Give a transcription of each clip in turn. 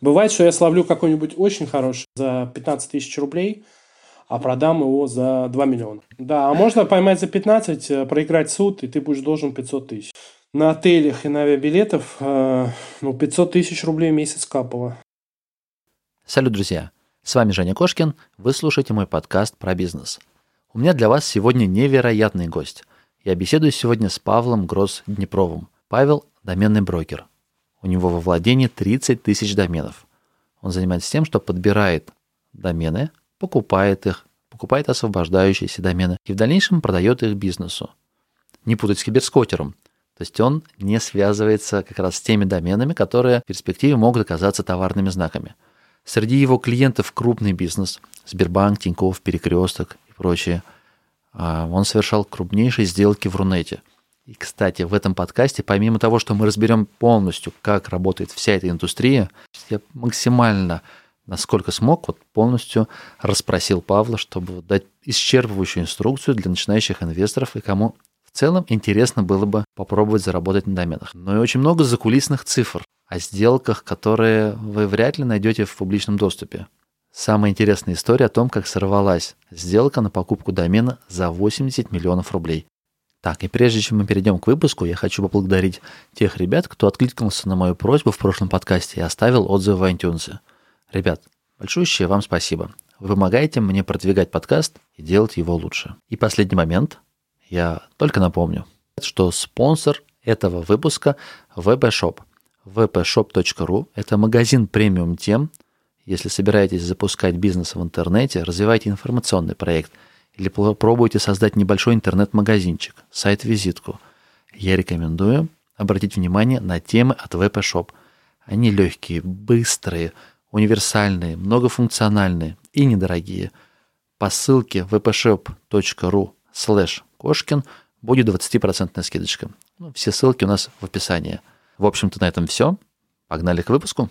Бывает, что я словлю какой-нибудь очень хороший за 15 тысяч рублей, а продам его за 2 миллиона. Да, а можно поймать за 15, э, проиграть суд, и ты будешь должен 500 тысяч. На отелях и на авиабилетов э, ну, 500 тысяч рублей в месяц капало. Салют, друзья! С вами Женя Кошкин, вы слушаете мой подкаст про бизнес. У меня для вас сегодня невероятный гость. Я беседую сегодня с Павлом Гросс-Днепровым. Павел – доменный брокер. У него во владении 30 тысяч доменов. Он занимается тем, что подбирает домены, покупает их, покупает освобождающиеся домены и в дальнейшем продает их бизнесу. Не путать с киберскотером. То есть он не связывается как раз с теми доменами, которые в перспективе могут оказаться товарными знаками. Среди его клиентов крупный бизнес, Сбербанк, Тинькофф, Перекресток и прочее. А он совершал крупнейшие сделки в Рунете. И, кстати, в этом подкасте, помимо того, что мы разберем полностью, как работает вся эта индустрия, я максимально насколько смог, вот полностью расспросил Павла, чтобы дать исчерпывающую инструкцию для начинающих инвесторов и кому в целом интересно было бы попробовать заработать на доменах. Но и очень много закулисных цифр о сделках, которые вы вряд ли найдете в публичном доступе. Самая интересная история о том, как сорвалась сделка на покупку домена за 80 миллионов рублей. Так, и прежде чем мы перейдем к выпуску, я хочу поблагодарить тех ребят, кто откликнулся на мою просьбу в прошлом подкасте и оставил отзывы в iTunes. Ребят, большущее вам спасибо. Вы помогаете мне продвигать подкаст и делать его лучше. И последний момент. Я только напомню, что спонсор этого выпуска – VPShop. vpshop.ru – это магазин премиум тем. Если собираетесь запускать бизнес в интернете, развивайте информационный проект или пробуйте создать небольшой интернет-магазинчик, сайт-визитку, я рекомендую обратить внимание на темы от VPShop. Они легкие, быстрые – универсальные, многофункциональные и недорогие. По ссылке vpshop.ru slash кошкин будет 20% скидочка. Ну, все ссылки у нас в описании. В общем-то, на этом все. Погнали к выпуску.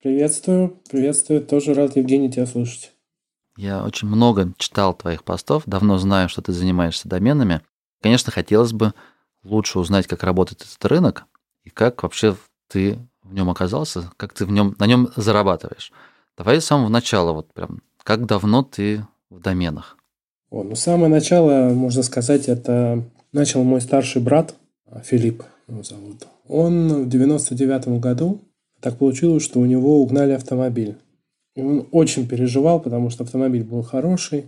Приветствую, приветствую. Тоже рад, Евгений, тебя слышать. Я очень много читал твоих постов, давно знаю, что ты занимаешься доменами. Конечно, хотелось бы лучше узнать, как работает этот рынок и как вообще ты в нем оказался, как ты в нем, на нем зарабатываешь. Давай с самого начала, вот прям, как давно ты в доменах? О, ну, самое начало, можно сказать, это начал мой старший брат, Филипп его зовут. Он в 99 году, так получилось, что у него угнали автомобиль. И он очень переживал, потому что автомобиль был хороший.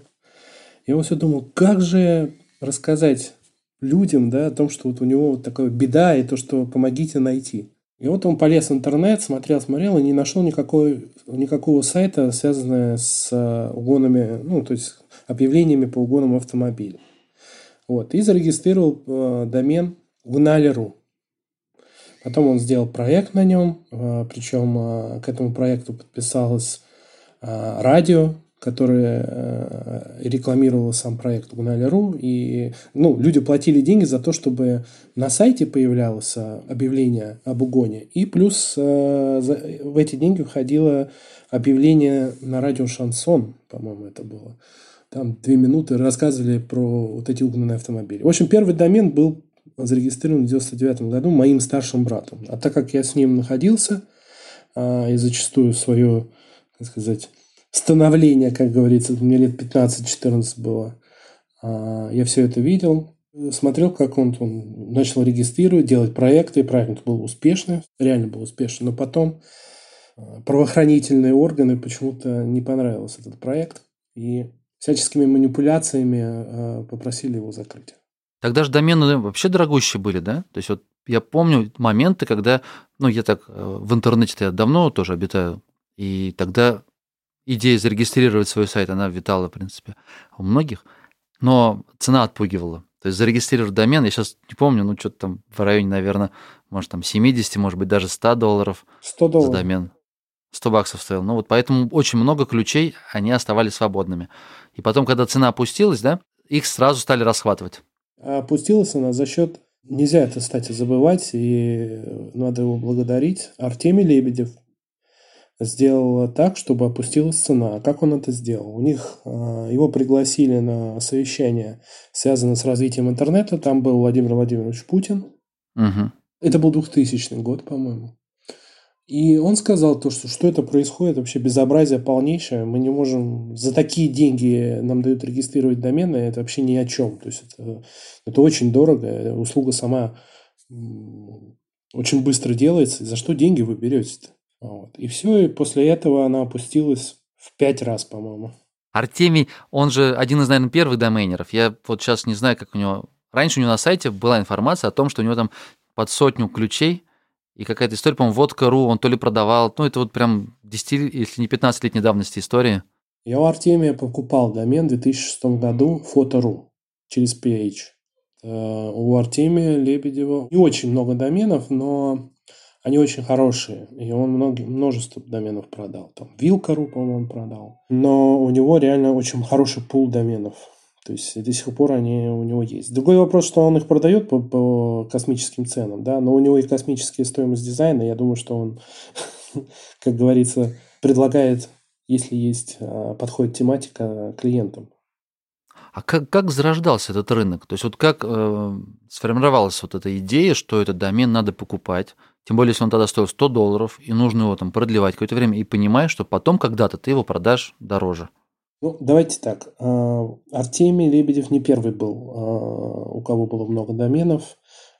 И он все думал, как же рассказать людям да, о том, что вот у него вот такая беда, и то, что помогите найти. И вот он полез в интернет, смотрел, смотрел, и не нашел никакой, никакого сайта, связанного с э, угонами, ну, то есть объявлениями по угонам автомобилей. Вот, и зарегистрировал э, домен угнали.ру. Потом он сделал проект на нем, э, причем э, к этому проекту подписалось э, радио, которая э, рекламировала сам проект Угнали.ру. И ну, люди платили деньги за то, чтобы на сайте появлялось объявление об угоне. И плюс в эти деньги входило объявление на радио «Шансон», по-моему, это было. Там две минуты рассказывали про вот эти угнанные автомобили. В общем, первый домен был зарегистрирован в 99 году моим старшим братом. А так как я с ним находился, и зачастую свое, так сказать, становления, как говорится, мне лет 15-14 было. А, я все это видел, смотрел, как он, он начал регистрировать, делать проекты, проект был успешный, реально был успешный, но потом а, правоохранительные органы почему-то не понравился этот проект, и всяческими манипуляциями а, попросили его закрыть. Тогда же домены вообще дорогущие были, да? То есть вот я помню моменты, когда, ну, я так э, в интернете-то я давно тоже обитаю, и тогда идея зарегистрировать свой сайт, она витала, в принципе, у многих, но цена отпугивала. То есть зарегистрировать домен, я сейчас не помню, ну что-то там в районе, наверное, может там 70, может быть даже 100 долларов 100 долларов. за домен. 100 баксов стоил. Ну вот поэтому очень много ключей, они оставались свободными. И потом, когда цена опустилась, да, их сразу стали расхватывать. А опустилась она за счет, нельзя это, кстати, забывать, и надо его благодарить. Артемий Лебедев сделал так, чтобы опустилась цена. Как он это сделал? У них а, его пригласили на совещание, связанное с развитием интернета. Там был Владимир Владимирович Путин. Угу. Это был 2000 год, по-моему. И он сказал то, что что это происходит, вообще безобразие полнейшее. Мы не можем... За такие деньги нам дают регистрировать домены, это вообще ни о чем. То есть это, это очень дорого, услуга сама очень быстро делается. За что деньги вы берете-то? Вот. И все, и после этого она опустилась в пять раз, по-моему. Артемий, он же один из, наверное, первых доменеров. Я вот сейчас не знаю, как у него... Раньше у него на сайте была информация о том, что у него там под сотню ключей и какая-то история, по-моему, водка.ру он то ли продавал, ну, это вот прям 10, если не 15-летней давности история. Я у Артемия покупал домен в 2006 году фото.ру через PH. Э, у Артемия Лебедева не очень много доменов, но они очень хорошие. И он много, множество доменов продал. Там Вилка.ру, по-моему, продал. Но у него реально очень хороший пул доменов. То есть до сих пор они у него есть. Другой вопрос, что он их продает по, по космическим ценам, да, но у него и космические стоимость дизайна. Я думаю, что он, как говорится, предлагает, если есть, а, подходит тематика клиентам. А как, как зарождался этот рынок? То есть вот как э, сформировалась вот эта идея, что этот домен надо покупать, тем более, если он тогда стоил 100 долларов, и нужно его там продлевать какое-то время, и понимаешь, что потом когда-то ты его продашь дороже. Ну, давайте так. А, Артемий Лебедев не первый был, а, у кого было много доменов.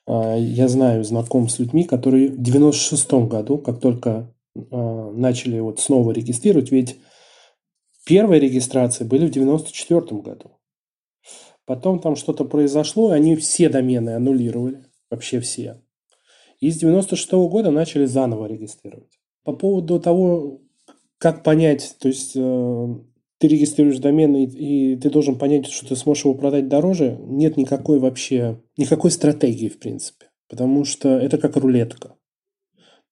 А, я знаю, знаком с людьми, которые в 96 году, как только начали вот снова регистрировать, ведь первые регистрации были в 94 году. Потом там что-то произошло, они все домены аннулировали, вообще все. И с 96 года начали заново регистрировать. По поводу того, как понять, то есть э, ты регистрируешь домен, и, и ты должен понять, что ты сможешь его продать дороже, нет никакой вообще, никакой стратегии, в принципе. Потому что это как рулетка.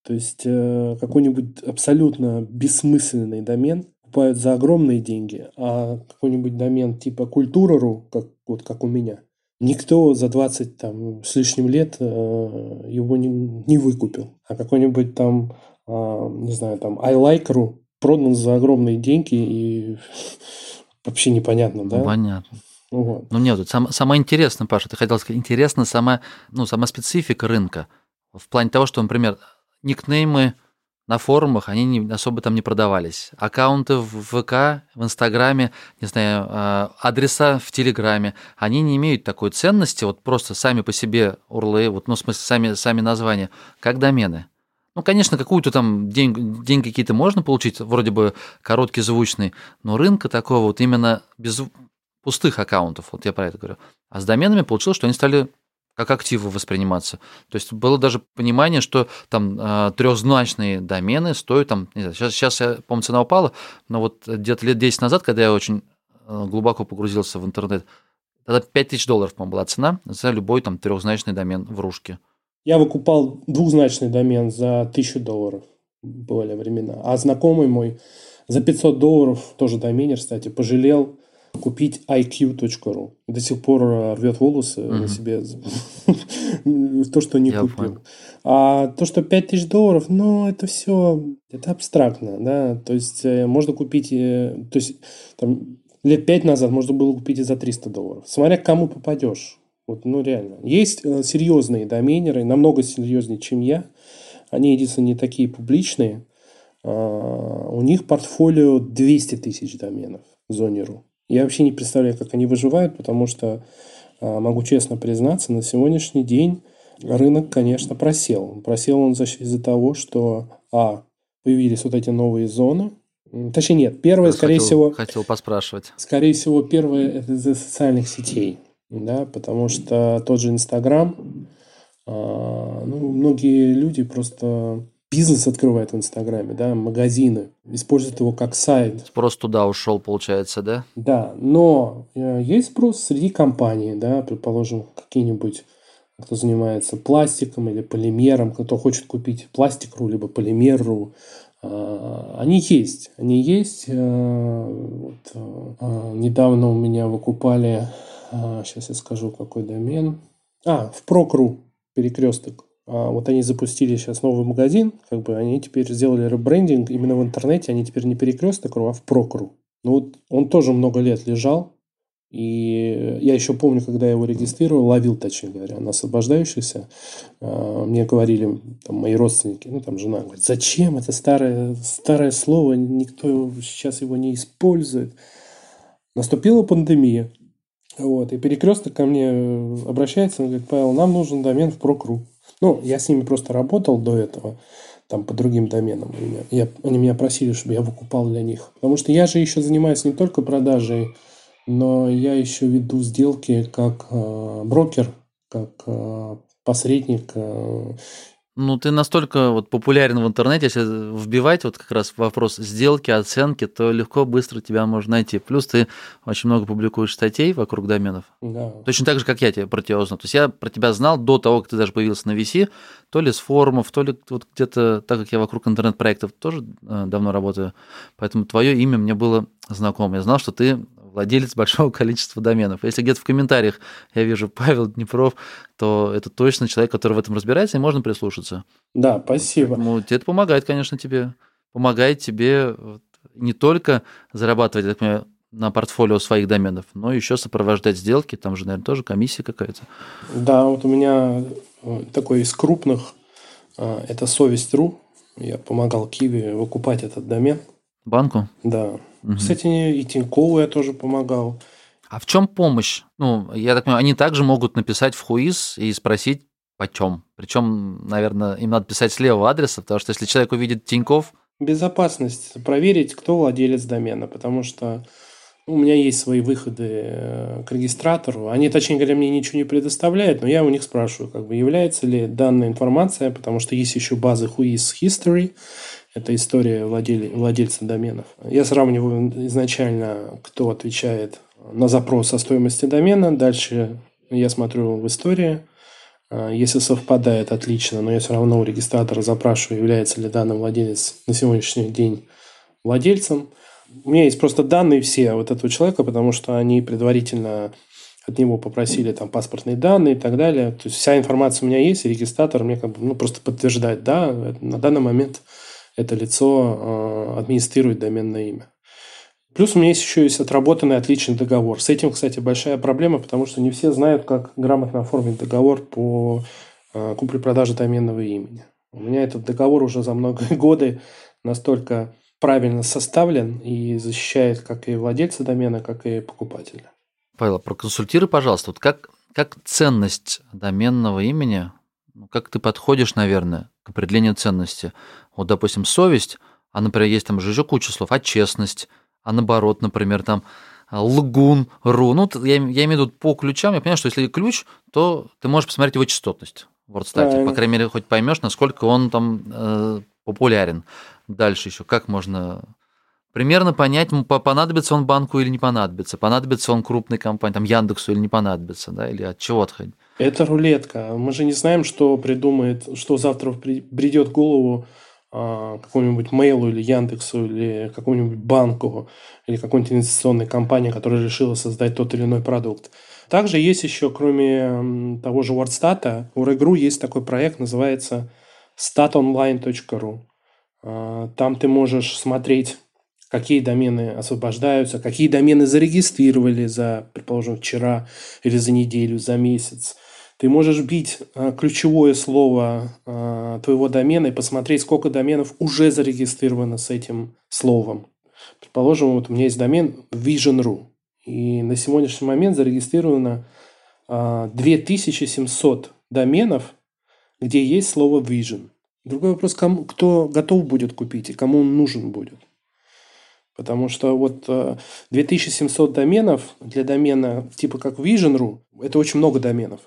То есть э, какой-нибудь абсолютно бессмысленный домен покупают за огромные деньги, а какой-нибудь домен типа культура.ру, как, вот как у меня, никто за 20 там, с лишним лет э, его не, не выкупил. А какой-нибудь там, э, не знаю, там iLike.ru продан за огромные деньги и вообще непонятно, да? Понятно. Вот. Ну, мне вот сам, самое интересное, Паша, ты хотел сказать, интересно сама, ну, сама специфика рынка. В плане того, что, например, никнеймы на форумах, они не, особо там не продавались. Аккаунты в ВК, в Инстаграме, не знаю, а, адреса в Телеграме, они не имеют такой ценности, вот просто сами по себе урлы, вот, ну, в смысле, сами, сами названия, как домены. Ну, конечно, какую-то там день, день какие-то можно получить, вроде бы короткий, звучный, но рынка такого вот именно без пустых аккаунтов, вот я про это говорю. А с доменами получилось, что они стали как активы восприниматься. То есть было даже понимание, что там э, трехзначные домены стоят там, не знаю, сейчас, сейчас я помню, цена упала, но вот где-то лет 10 назад, когда я очень э, глубоко погрузился в интернет, тогда 5000 долларов, по-моему, была цена за любой там трехзначный домен в руске. Я выкупал двухзначный домен за 1000 долларов. Были времена. А знакомый мой за 500 долларов, тоже доменер, кстати, пожалел купить iq.ru. До сих пор рвет волосы угу. на себе то, что не Я купил. Понял. А то, что 5000 долларов, ну, это все, это абстрактно, да, то есть э, можно купить, э, то есть там лет 5 назад можно было купить и за 300 долларов. Смотря к кому попадешь. Вот, ну реально. Есть э, серьезные доменеры, намного серьезнее, чем я. Они, единственное, не такие публичные. А, у них портфолио 200 тысяч доменов в зоне РУ. Я вообще не представляю, как они выживают, потому что, а, могу честно признаться, на сегодняшний день рынок, конечно, просел. Просел он из-за того, что, а, появились вот эти новые зоны, Точнее, нет. Первое, скорее хотел, всего... Хотел поспрашивать. Скорее всего, первое – это из-за социальных сетей да, потому что тот же Инстаграм, а, ну, многие люди просто бизнес открывают в Инстаграме, да, магазины, используют его как сайт. Спрос туда ушел, получается, да? Да, но э, есть спрос среди компаний, да, предположим, какие-нибудь кто занимается пластиком или полимером, кто хочет купить пластик.ру, либо полимер.ру, А, они есть, они есть. Вот, недавно у меня выкупали, сейчас я скажу, какой домен. А, в Прокру перекресток. Вот они запустили сейчас новый магазин, как бы они теперь сделали ребрендинг именно в интернете, они теперь не перекресток, а в Прокру. Ну вот он тоже много лет лежал, и я еще помню, когда я его регистрировал, ловил, точнее говоря, на освобождающихся. А, мне говорили там, мои родственники, ну там жена говорит, зачем это старое, старое слово, никто сейчас его не использует. Наступила пандемия. Вот, и перекресток ко мне обращается, он говорит, Павел, нам нужен домен в Прокру. Ну, я с ними просто работал до этого, там по другим доменам. Я, они меня просили, чтобы я выкупал для них. Потому что я же еще занимаюсь не только продажей но я еще веду сделки как э, брокер, как э, посредник. Э. Ну, ты настолько вот популярен в интернете, если вбивать вот как раз вопрос сделки, оценки, то легко, быстро тебя можно найти. Плюс ты очень много публикуешь статей вокруг доменов. Да. Точно так же, как я тебя про тебя узнал. То есть я про тебя знал до того, как ты даже появился на VC, то ли с форумов, то ли вот где-то, так как я вокруг интернет-проектов тоже э, давно работаю, поэтому твое имя мне было знакомо. Я знал, что ты владелец большого количества доменов. Если где-то в комментариях я вижу Павел Днепров, то это точно человек, который в этом разбирается, и можно прислушаться. Да, спасибо. Поэтому это помогает, конечно, тебе. Помогает тебе не только зарабатывать, я так понимаю, на портфолио своих доменов, но еще сопровождать сделки, там же, наверное, тоже комиссия какая-то. Да, вот у меня э, такой из крупных, э, это совесть.ру, я помогал Киви выкупать этот домен. Банку? Да. Угу. Кстати, и Тинькову я тоже помогал. А в чем помощь? Ну, я так понимаю, они также могут написать в хуиз и спросить, почем. Причем, наверное, им надо писать с левого адреса, потому что если человек увидит Тиньков... Безопасность. Проверить, кто владелец домена, потому что у меня есть свои выходы э, к регистратору. Они, точнее говоря, мне ничего не предоставляют, но я у них спрашиваю, как бы является ли данная информация, потому что есть еще базы Whois History, это история владель, владельца доменов. Я сравниваю изначально, кто отвечает на запрос о стоимости домена. Дальше я смотрю в истории. А, если совпадает, отлично, но я все равно у регистратора запрашиваю, является ли данный владелец на сегодняшний день владельцем. У меня есть просто данные все вот этого человека, потому что они предварительно от него попросили там паспортные данные и так далее. То есть вся информация у меня есть, и регистратор мне как бы ну, просто подтверждает, да, на данный момент это лицо э, администрирует доменное имя. Плюс у меня есть еще есть отработанный отличный договор. С этим, кстати, большая проблема, потому что не все знают, как грамотно оформить договор по э, купле-продаже доменного имени. У меня этот договор уже за многие годы настолько правильно составлен и защищает как и владельца домена, как и покупателя. Павел, проконсультируй, пожалуйста, вот как, как ценность доменного имени, ну, как ты подходишь, наверное, к определению ценности? Вот, допустим, совесть, а, например, есть там же еще куча слов, а честность, а наоборот, например, там лгун, ру. Ну, я, я имею в виду по ключам, я понимаю, что если ключ, то ты можешь посмотреть его частотность в WordStat. По крайней мере, хоть поймешь, насколько он там э, популярен. Дальше еще, как можно примерно понять, понадобится он банку или не понадобится, понадобится он крупной компании, там Яндексу или не понадобится, да, или от чего отходить. Это рулетка. Мы же не знаем, что придумает, что завтра придет в голову а, какому-нибудь Мейлу или Яндексу или какому-нибудь банку или какой-нибудь инвестиционной компании, которая решила создать тот или иной продукт. Также есть еще, кроме того же WordStat, у Regru есть такой проект, называется statonline.ru. А, там ты можешь смотреть, какие домены освобождаются, какие домены зарегистрировали за, предположим, вчера или за неделю, за месяц – ты можешь бить а, ключевое слово а, твоего домена и посмотреть, сколько доменов уже зарегистрировано с этим словом. Предположим, вот у меня есть домен Vision.ru. И на сегодняшний момент зарегистрировано 2700 а, доменов, где есть слово Vision. Другой вопрос, кому, кто готов будет купить и кому он нужен будет. Потому что вот 2700 доменов для домена типа как Vision.ru, это очень много доменов.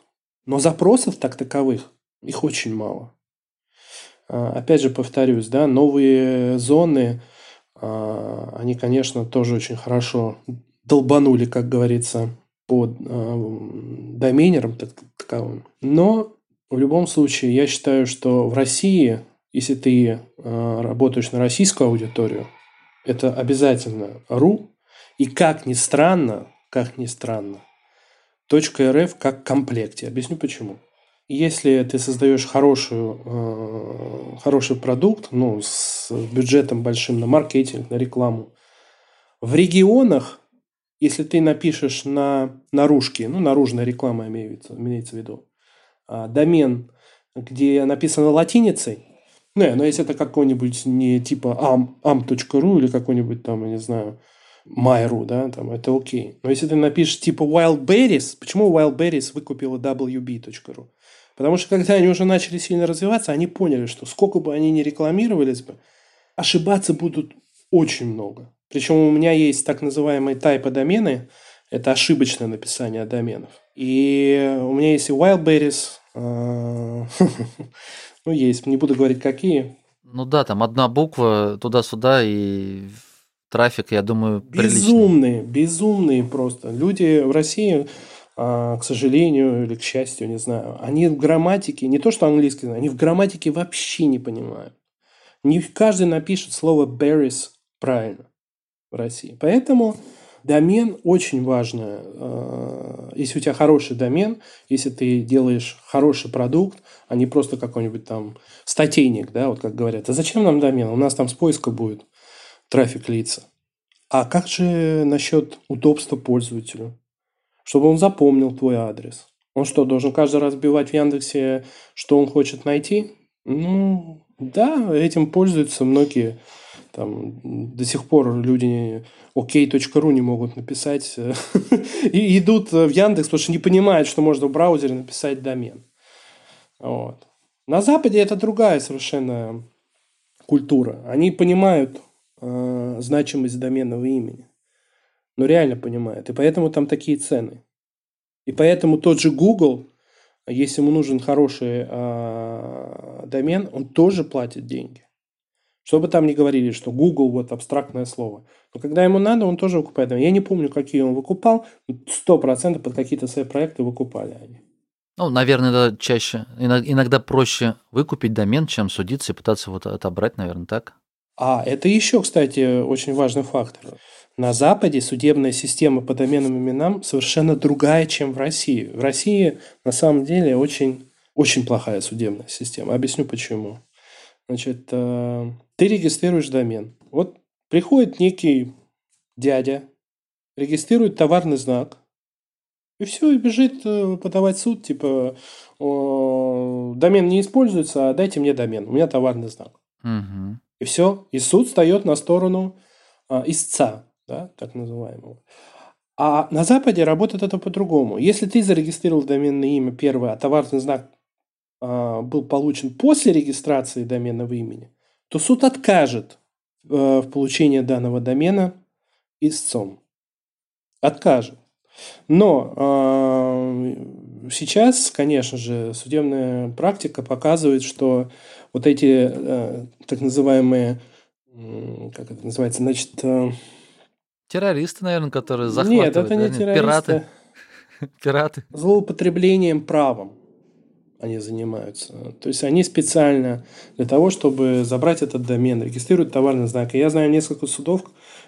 Но запросов так таковых, их очень мало. А, опять же повторюсь, да, новые зоны, а, они, конечно, тоже очень хорошо долбанули, как говорится, по а, доменерам так таковым. Но в любом случае, я считаю, что в России если ты работаешь на российскую аудиторию, это обязательно .ру. И как ни странно, как ни странно, .рф как комплекте. Объясню почему. Если ты создаешь хорошую, э, хороший продукт, ну, с бюджетом большим на маркетинг, на рекламу, в регионах, если ты напишешь на наружке, ну, наружная реклама имеется, имеется в виду, а, домен, где написано латиницей, не, но ну, если это какой-нибудь не типа am, am.ru или какой-нибудь там, я не знаю, my.ru, да, там, это окей. Но если ты напишешь типа Wildberries, почему Wildberries выкупила wb.ru? Потому что когда они уже начали сильно развиваться, они поняли, что сколько бы они ни рекламировались бы, ошибаться будут очень много. Причем у меня есть так называемые тайпы домены, это ошибочное написание доменов. И у меня есть и Wildberries, а, Ну, есть. Не буду говорить, какие. Ну да, там одна буква туда-сюда и трафик, я думаю, Безумные, приличный. безумные просто. Люди в России, а, к сожалению или к счастью, не знаю, они в грамматике, не то что английский, они в грамматике вообще не понимают. Не каждый напишет слово berries правильно в России. Поэтому Домен очень важно. Э, если у тебя хороший домен, если ты делаешь хороший продукт, а не просто какой-нибудь там статейник, да, вот как говорят, а зачем нам домен? У нас там с поиска будет трафик лица. А как же насчет удобства пользователю? Чтобы он запомнил твой адрес. Он что, должен каждый раз вбивать в Яндексе, что он хочет найти? Ну, да, этим пользуются многие там до сих пор люди ok.ru не могут написать и идут в Яндекс, потому что не понимают, что можно в браузере написать домен. Вот. На Западе это другая совершенно культура. Они понимают э, значимость доменного имени. Но реально понимают. И поэтому там такие цены. И поэтому тот же Google, если ему нужен хороший э, домен, он тоже платит деньги. Что бы там ни говорили, что Google вот абстрактное слово. Но когда ему надо, он тоже выкупает. Я не помню, какие он выкупал. Сто процентов под какие-то свои проекты выкупали они. Ну, наверное, да, чаще. Иногда проще выкупить домен, чем судиться и пытаться вот отобрать, наверное, так? А, это еще, кстати, очень важный фактор. На Западе судебная система по доменным именам совершенно другая, чем в России. В России на самом деле очень, очень плохая судебная система. Объясню почему. Значит, э, ты регистрируешь домен. Вот приходит некий дядя, регистрирует товарный знак, и все, и бежит э, подавать суд, типа, домен не используется, а дайте мне домен, у меня товарный знак. Угу. И все, и суд встает на сторону а, истца, да, так называемого. А на Западе работает это по-другому. Если ты зарегистрировал доменное имя первое, а товарный знак а, был получен после регистрации доменного имени, то суд откажет э, в получении данного домена истцом. Откажет. Но э, сейчас, конечно же, судебная практика показывает, что вот эти э, так называемые, э, как это называется, значит... Э, террористы, наверное, которые захватывают. Нет, это не да? террористы. Пираты. Пираты. Злоупотреблением правом они занимаются. То есть они специально для того, чтобы забрать этот домен, регистрируют товарный знак. И я знаю несколько судов,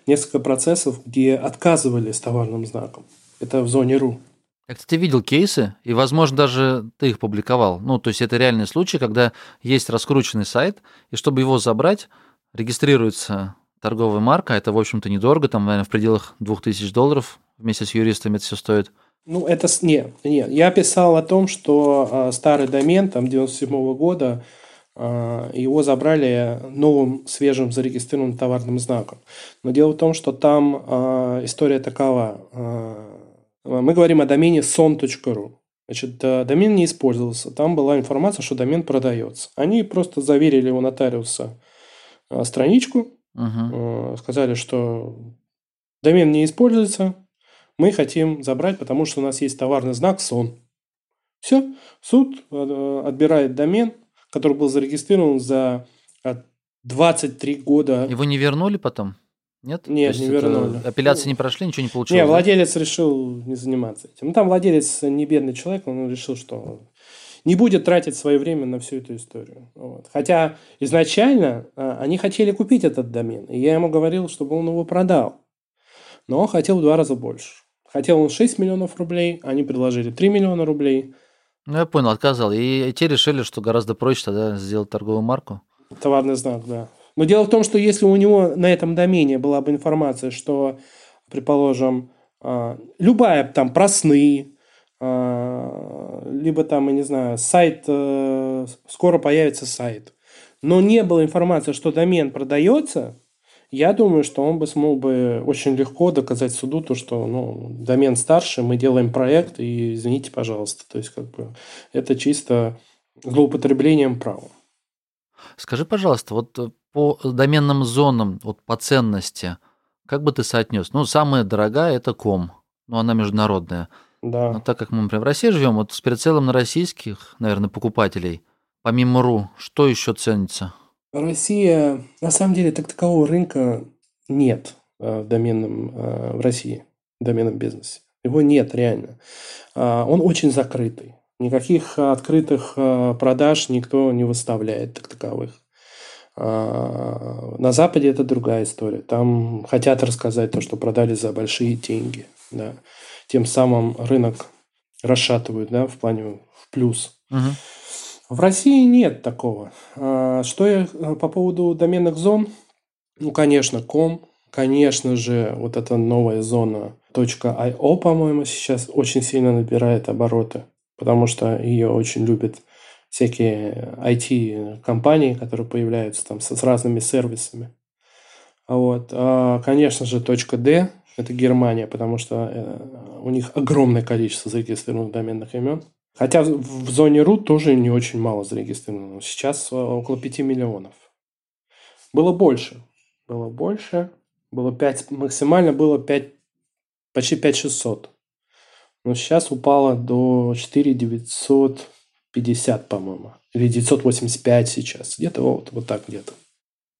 несколько процессов, где отказывали с товарным знаком. Это в зоне РУ. Я, кстати, видел кейсы, и, возможно, даже ты их публиковал. Ну, то есть это реальный случай, когда есть раскрученный сайт, и чтобы его забрать, регистрируется торговая марка, это, в общем-то, недорого, там, наверное, в пределах 2000 долларов вместе с юристами это все стоит – ну, это... Нет, нет. Я писал о том, что э, старый домен, там, 97 -го года, э, его забрали новым, свежим, зарегистрированным товарным знаком. Но дело в том, что там э, история такова. Э, мы говорим о домене son.ru. Значит, домен не использовался. Там была информация, что домен продается. Они просто заверили у нотариуса страничку, uh-huh. сказали, что домен не используется, мы хотим забрать, потому что у нас есть товарный знак СОН. Все, суд э, отбирает домен, который был зарегистрирован за 23 года. Его не вернули потом? Нет? Нет, не вернули. Апелляции не прошли, ничего не получилось? Нет, владелец да? решил не заниматься этим. Ну, там владелец не бедный человек, он решил, что не будет тратить свое время на всю эту историю. Вот. Хотя изначально а, они хотели купить этот домен, и я ему говорил, чтобы он его продал. Но он хотел в два раза больше. Хотел он 6 миллионов рублей, они предложили 3 миллиона рублей. Ну, я понял, отказал. И те решили, что гораздо проще тогда сделать торговую марку. Товарный знак, да. Но дело в том, что если у него на этом домене была бы информация, что, предположим, а, любая там про сны, а, либо там, я не знаю, сайт, э, скоро появится сайт, но не было информации, что домен продается, я думаю, что он бы смог бы очень легко доказать суду то, что ну, домен старше, мы делаем проект, и извините, пожалуйста. То есть, как бы, это чисто злоупотреблением права. Скажи, пожалуйста, вот э, по доменным зонам, вот по ценности, как бы ты соотнес? Ну, самая дорогая – это ком, ну, она международная. Да. Но так как мы, например, в России живем, вот с прицелом на российских, наверное, покупателей, помимо РУ, что еще ценится? Россия, на самом деле, так такового рынка нет э, в доменном э, в России, в доменном бизнесе. Его нет реально. А, он очень закрытый. Никаких открытых э, продаж никто не выставляет так таковых. А, на Западе это другая история. Там хотят рассказать то, что продали за большие деньги. Да. Тем самым рынок расшатывают да, в плане в плюс. Угу. В России нет такого. А, что я э, по поводу доменных зон? Ну, конечно, ком, конечно же, вот эта новая зона .io, по-моему, сейчас очень сильно набирает обороты, потому что ее очень любят всякие IT-компании, которые появляются там с, разными сервисами. Вот. А, конечно же, .d – это Германия, потому что э, у них огромное количество зарегистрированных доменных имен. Хотя в зоне root тоже не очень мало зарегистрировано. Сейчас э, около 5 миллионов. Было больше. Было больше. Было 5, максимально было 5, почти 5600. Но сейчас упало до 4 950, по-моему. Или 985 сейчас. Где-то вот, вот так где-то.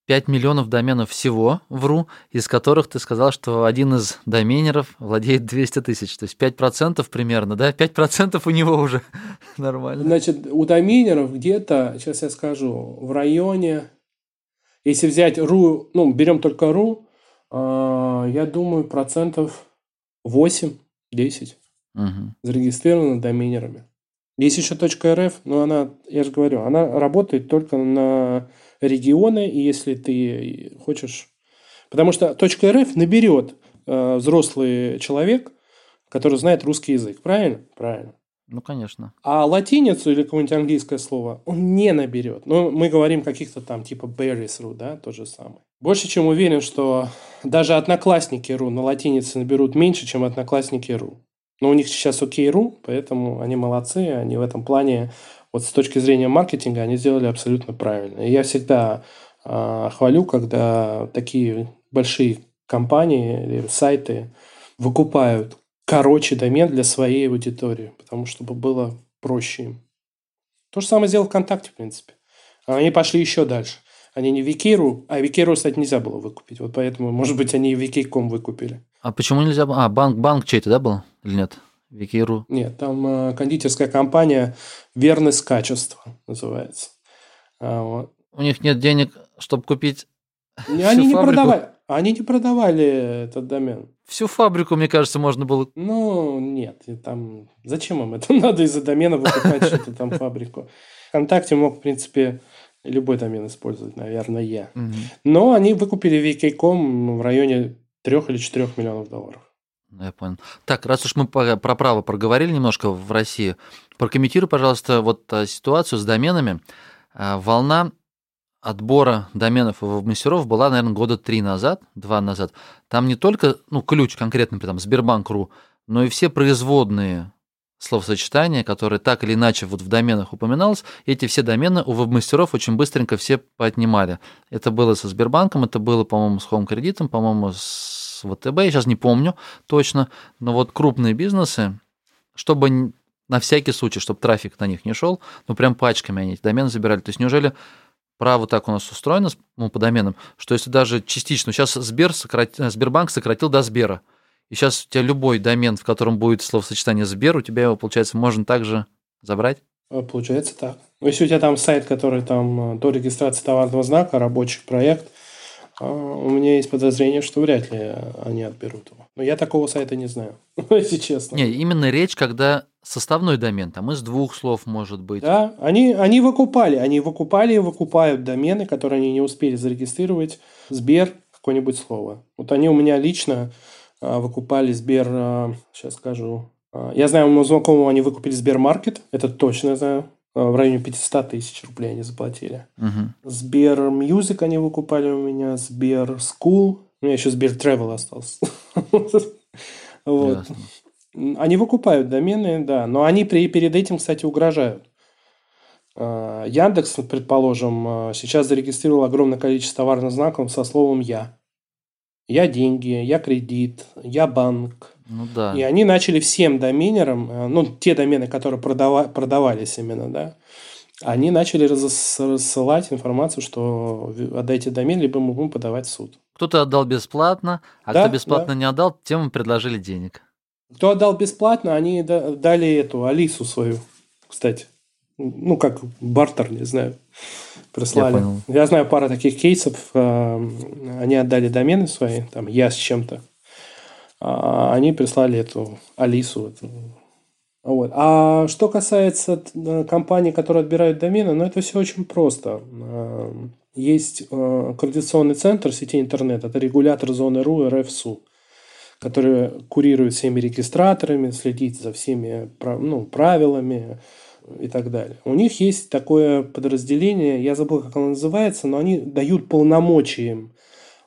5 миллионов доменов всего, вру, из которых ты сказал, что один из доменеров владеет 200 тысяч. То есть 5% примерно, да? 5% у него уже нормально. Значит, у доменеров где-то, сейчас я скажу, в районе, если взять ру, ну, берем только ру, э, я думаю, процентов 8-10 угу. зарегистрировано доменерами. Есть еще .рф, но она, я же говорю, она работает только на регионы, и если ты хочешь... Потому что .рф наберет э, взрослый человек, который знает русский язык, правильно? Правильно. Ну, конечно. А латиницу или какое-нибудь английское слово он не наберет. Ну, мы говорим каких-то там типа berries.ru, да, то же самое. Больше чем уверен, что даже одноклассники.ру на латинице наберут меньше, чем одноклассники.ру. Но у них сейчас окей.ру, поэтому они молодцы, они в этом плане вот с точки зрения маркетинга они сделали абсолютно правильно. И я всегда э, хвалю, когда такие большие компании или сайты выкупают короче домен для своей аудитории, потому что было проще им. То же самое сделал ВКонтакте, в принципе. Они пошли еще дальше. Они не Викиру, а Викиру, кстати, нельзя было выкупить. Вот поэтому, может быть, они Викиком выкупили. А почему нельзя? А, банк, банк чей-то, да, был? Или нет? Викиру? Нет, там э, кондитерская компания «Верность качества» называется. А, вот. У них нет денег, чтобы купить не, Они не продавали. Они не продавали этот домен. Всю фабрику, мне кажется, можно было... Ну, нет. Там... Зачем им это надо из-за домена выкупать что-то там фабрику? ВКонтакте мог, в принципе, любой домен использовать, наверное, я. Но они выкупили VK.com в районе 3 или 4 миллионов долларов. Я понял. Так, раз уж мы про право проговорили немножко в России, прокомментируй, пожалуйста, вот а, ситуацию с доменами. А, волна отбора доменов и веб-мастеров была, наверное, года три назад, два назад. Там не только, ну, ключ конкретно, там, Сбербанк.ру, но и все производные словосочетания, которые так или иначе вот в доменах упоминалось, эти все домены у веб-мастеров очень быстренько все поднимали. Это было со Сбербанком, это было, по-моему, с Home кредитом, по-моему, с ВТБ, я сейчас не помню точно, но вот крупные бизнесы, чтобы на всякий случай, чтобы трафик на них не шел, ну прям пачками они эти домены забирали. То есть неужели право так у нас устроено ну, по доменам, что если даже частично, сейчас Сбер сократ... Сбербанк сократил до Сбера, и сейчас у тебя любой домен, в котором будет словосочетание Сбер, у тебя его, получается, можно также забрать? А, Получается так. Ну, Если у тебя там сайт, который там э, до регистрации товарного знака, рабочий проект, а, у меня есть подозрение, что вряд ли они отберут его. Но я такого сайта не знаю, если честно. Не, именно речь, когда составной домен, там из двух слов может быть. Да, они, они выкупали, они выкупали и выкупают домены, которые они не успели зарегистрировать. Сбер, какое-нибудь слово. Вот они у меня лично выкупали Сбер, а, сейчас скажу. А, Я знаю, у моего знакомого они выкупили Сбермаркет, это точно я знаю. А, В районе 500 тысяч рублей они заплатили. Мгм. Сбер Music они выкупали у меня, Сбер School. У меня еще Сбер Travel остался. Вот. Они выкупают домены, да, но они при, перед этим, кстати, угрожают. А, Яндекс, предположим, а, сейчас зарегистрировал огромное количество товарных знаков со словом «я». Я деньги, я кредит, я банк. Ну да. И они начали всем доменерам, э, ну, те домены, которые продава- продавались именно, да, они начали рассылать информацию, что отдайте домен, либо мы будем подавать в суд. Кто-то отдал бесплатно, а Да, кто бесплатно не отдал, тем им предложили денег. Кто отдал бесплатно, они да- дали эту Алису свою, кстати. Ну, как бартер, не знаю, прислали. Я понял. Я знаю пару таких кейсов. э, Они отдали домены свои, там, я с чем-то. А Они прислали эту Алису. эту. Вот. А что касается э, компаний, которые отбирают домены, ну, это все очень просто. Э, Есть координационный центр сети интернет, это регулятор зоны РУ РФСУ который курирует всеми регистраторами, следит за всеми ну, правилами и так далее. У них есть такое подразделение, я забыл, как оно называется, но они дают полномочия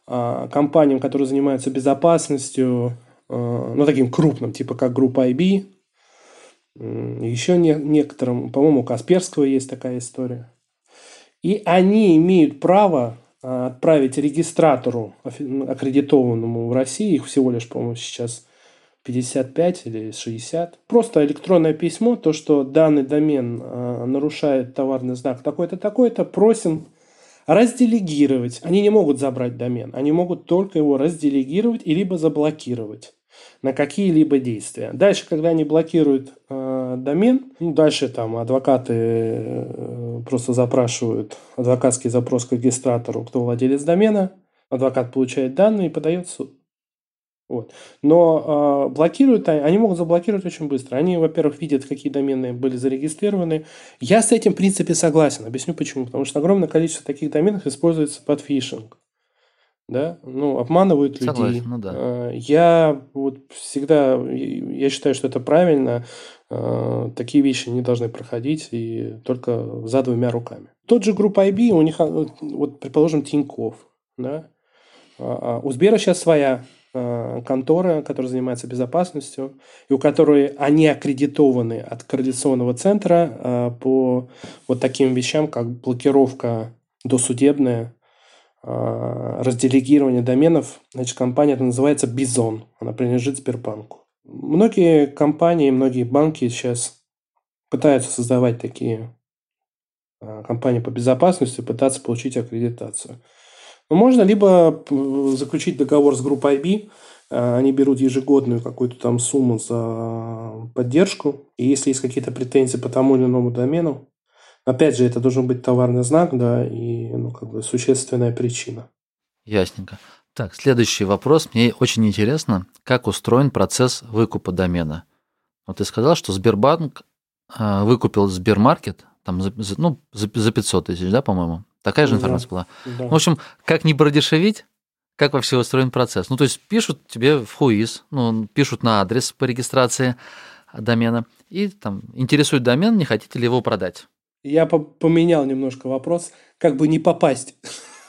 а, компаниям, которые занимаются безопасностью, а, ну, таким крупным, типа как группа IB, еще не- некоторым, по-моему, у Касперского есть такая история. И они имеют право а, отправить регистратору аккредитованному в России, их всего лишь, по-моему, сейчас 55 или 60, просто электронное письмо, то, что данный домен а, нарушает товарный знак такой-то, такой-то, просим разделегировать. Они не могут забрать домен, они могут только его разделегировать и либо заблокировать на какие-либо действия. Дальше, когда они блокируют э, домен, ну, дальше там адвокаты э, просто запрашивают адвокатский запрос к регистратору, кто владелец домена, адвокат получает данные и подает в суд. Вот. Но э, блокируют они, они могут заблокировать очень быстро. Они, во-первых, видят, какие домены были зарегистрированы. Я с этим, в принципе, согласен. Объясню почему. Потому что огромное количество таких доменов используется под фишинг. Да? Ну, обманывают людей. Согласен, ну да. Э, Я вот всегда, я считаю, что это правильно. Э, Такие вещи не должны проходить и только за двумя руками. Тот же группа IB, у них, вот, предположим, Тиньков, да? А, а У Сбера сейчас своя контора, которая занимается безопасностью, и у которой они аккредитованы от координационного центра э, по вот таким вещам, как блокировка досудебная, э, разделегирование доменов. Значит, компания это называется Бизон. Она принадлежит Сбербанку. Многие компании, многие банки сейчас пытаются создавать такие э, компании по безопасности, пытаться получить аккредитацию. Но можно либо э, заключить договор с группой IB, э, они берут ежегодную какую-то там сумму за поддержку, и если есть какие-то претензии по тому или иному домену, опять же, это должен быть товарный знак, да, и ну, как бы существенная причина. Ясненько. Так, следующий вопрос. Мне очень интересно, как устроен процесс выкупа домена. Вот ты сказал, что Сбербанк а, выкупил Сбермаркет там, ну, за 500 тысяч, да, по-моему? Такая же Да. информация была. Да. В общем, как не продешевить, как вообще устроен процесс? Ну, то есть пишут тебе в ХУИС, ну, пишут на адрес по регистрации домена, и там интересует домен, не хотите ли его продать? Я по- поменял немножко вопрос, как бы не попасть.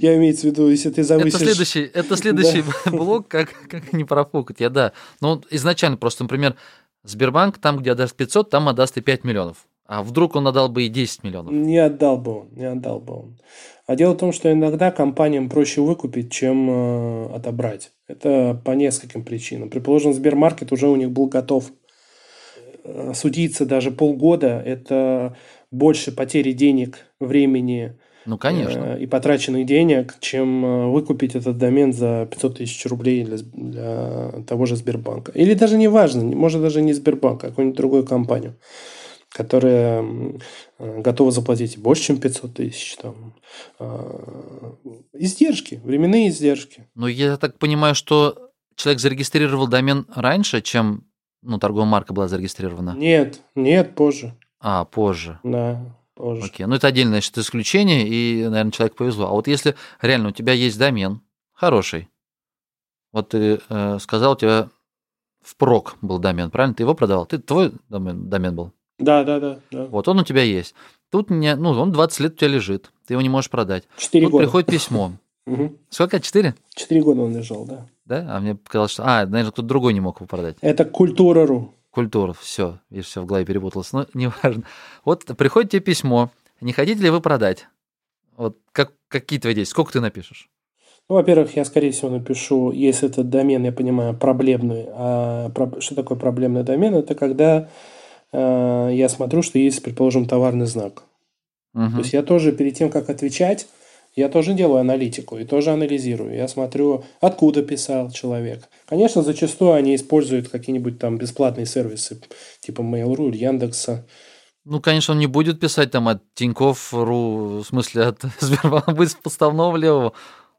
Я имею в виду, если ты завысишь... Это следующий, это следующий блок, как, как не профукать. Я да. Ну, изначально просто, например, Сбербанк там, где отдаст 500, там отдаст и 5 миллионов. А вдруг он отдал бы и 10 миллионов? Не отдал бы он, не отдал бы он. А дело в том, что иногда компаниям проще выкупить, чем э, отобрать. Это по нескольким причинам. Предположим, Сбермаркет уже у них был готов э, судиться даже полгода. Это больше потери денег, времени Ну, конечно. э, и потраченных денег, чем э, выкупить этот домен за 500 тысяч рублей для, для того же Сбербанка. Или даже не важно, может даже не Сбербанк, а какую-нибудь другую компанию. Которые э, готовы заплатить больше, чем 500 тысяч. Там, э, издержки, временные издержки. Ну, я так понимаю, что человек зарегистрировал домен раньше, чем ну, торговая марка была зарегистрирована. Нет, нет, позже. А, позже. Да, позже. Окей. Ну, это отдельное значит, исключение, и, наверное, человек повезло. А вот если реально у тебя есть домен хороший, вот ты э, сказал, у тебя впрок был домен, правильно? Ты его продавал? Ты твой домен, домен был? Да, да, да. да. Вот он у тебя есть. Тут не, ну, он 20 лет у тебя лежит, ты его не можешь продать. Четыре Тут года. приходит письмо. Сколько? Четыре? Четыре года он лежал, да. Да? А мне показалось, что... А, наверное, кто-то другой не мог его продать. Это культура.ру. Культура, все, видишь, все в голове перепуталось. Но неважно. Вот приходит тебе письмо, не хотите ли вы продать? Вот как, какие твои действия? Сколько ты напишешь? Ну, во-первых, я, скорее всего, напишу, если этот домен, я понимаю, проблемный. А про- что такое проблемный домен? Это когда э, я смотрю, что есть, предположим, товарный знак. Мгм. То есть я тоже перед тем, как отвечать, я тоже делаю аналитику и тоже анализирую. Я смотрю, откуда писал человек. Конечно, зачастую они используют какие-нибудь там бесплатные сервисы, типа Mail.ru Яндекса. Ну, конечно, он не будет писать там от Тинькофф.ру, в смысле от Сбербанка, будет с подставного левого.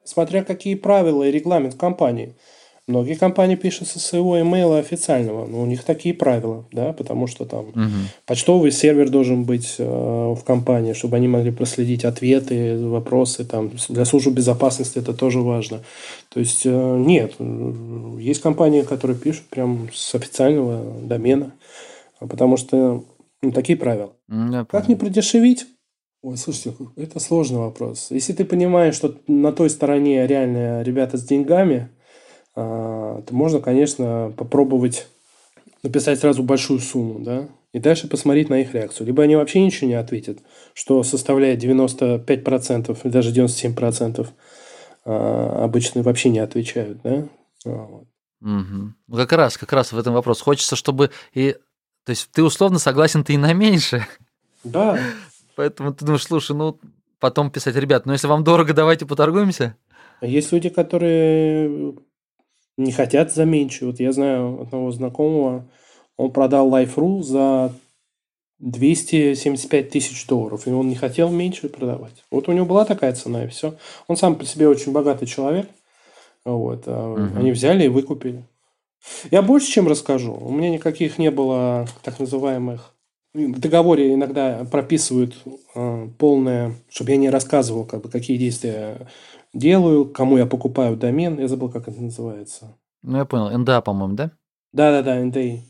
Смотря какие правила и регламент компании. Многие компании пишут со своего имейла официального, но у них такие правила, да, потому что там Мгм. почтовый сервер должен быть э, в компании, чтобы они могли проследить ответы, вопросы, там, для службы безопасности это тоже важно. То есть, э, нет, э, есть компании, которые пишут прям с официального домена, потому что ну, такие правила. Я Как понял. не продешевить? Ой, слушайте, это сложный вопрос. Если ты понимаешь, что на той стороне реально ребята с деньгами, то можно, конечно, попробовать написать сразу большую сумму, да, и дальше посмотреть на их реакцию. Либо они вообще ничего не ответят, что составляет 95% и даже 97% а, обычно вообще не отвечают, да. А, вот. Ну, как раз, как раз в этом вопрос. Хочется, чтобы и... То есть ты условно согласен ты и на меньше, Да, поэтому ты думаешь, слушай, ну, потом писать, ребят, ну, если вам дорого, давайте поторгуемся. Есть люди, которые не хотят за меньше. Вот я знаю одного знакомого, он продал Life.ru за 275 тысяч долларов, и он не хотел меньше продавать. Вот у него была такая цена, и все. Он сам по себе очень богатый человек. Вот, а Мгм. Они взяли и выкупили. Я больше чем расскажу. У меня никаких не было так называемых... В договоре иногда прописывают э, полное, чтобы я не рассказывал, как бы, какие действия делаю, кому я покупаю домен. Я забыл, как это называется. Ну, я понял, НДА, по-моему, да? Да-да-да, НДИ.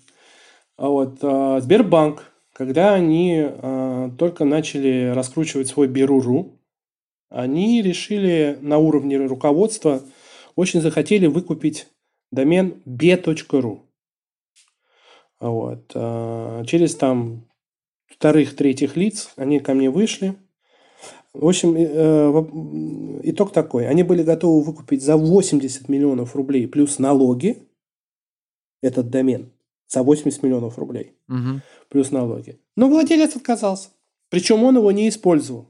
А вот а, Сбербанк, когда они а, только начали раскручивать свой Беру.ру, они решили на уровне руководства, очень захотели выкупить домен b.ru. Вот. Через там вторых, третьих лиц они ко мне вышли. В общем, э, итог такой. Они были готовы выкупить за 80 миллионов рублей плюс налоги этот домен. За 80 миллионов рублей Мгм. плюс налоги. Но владелец отказался. Причем он его не использовал.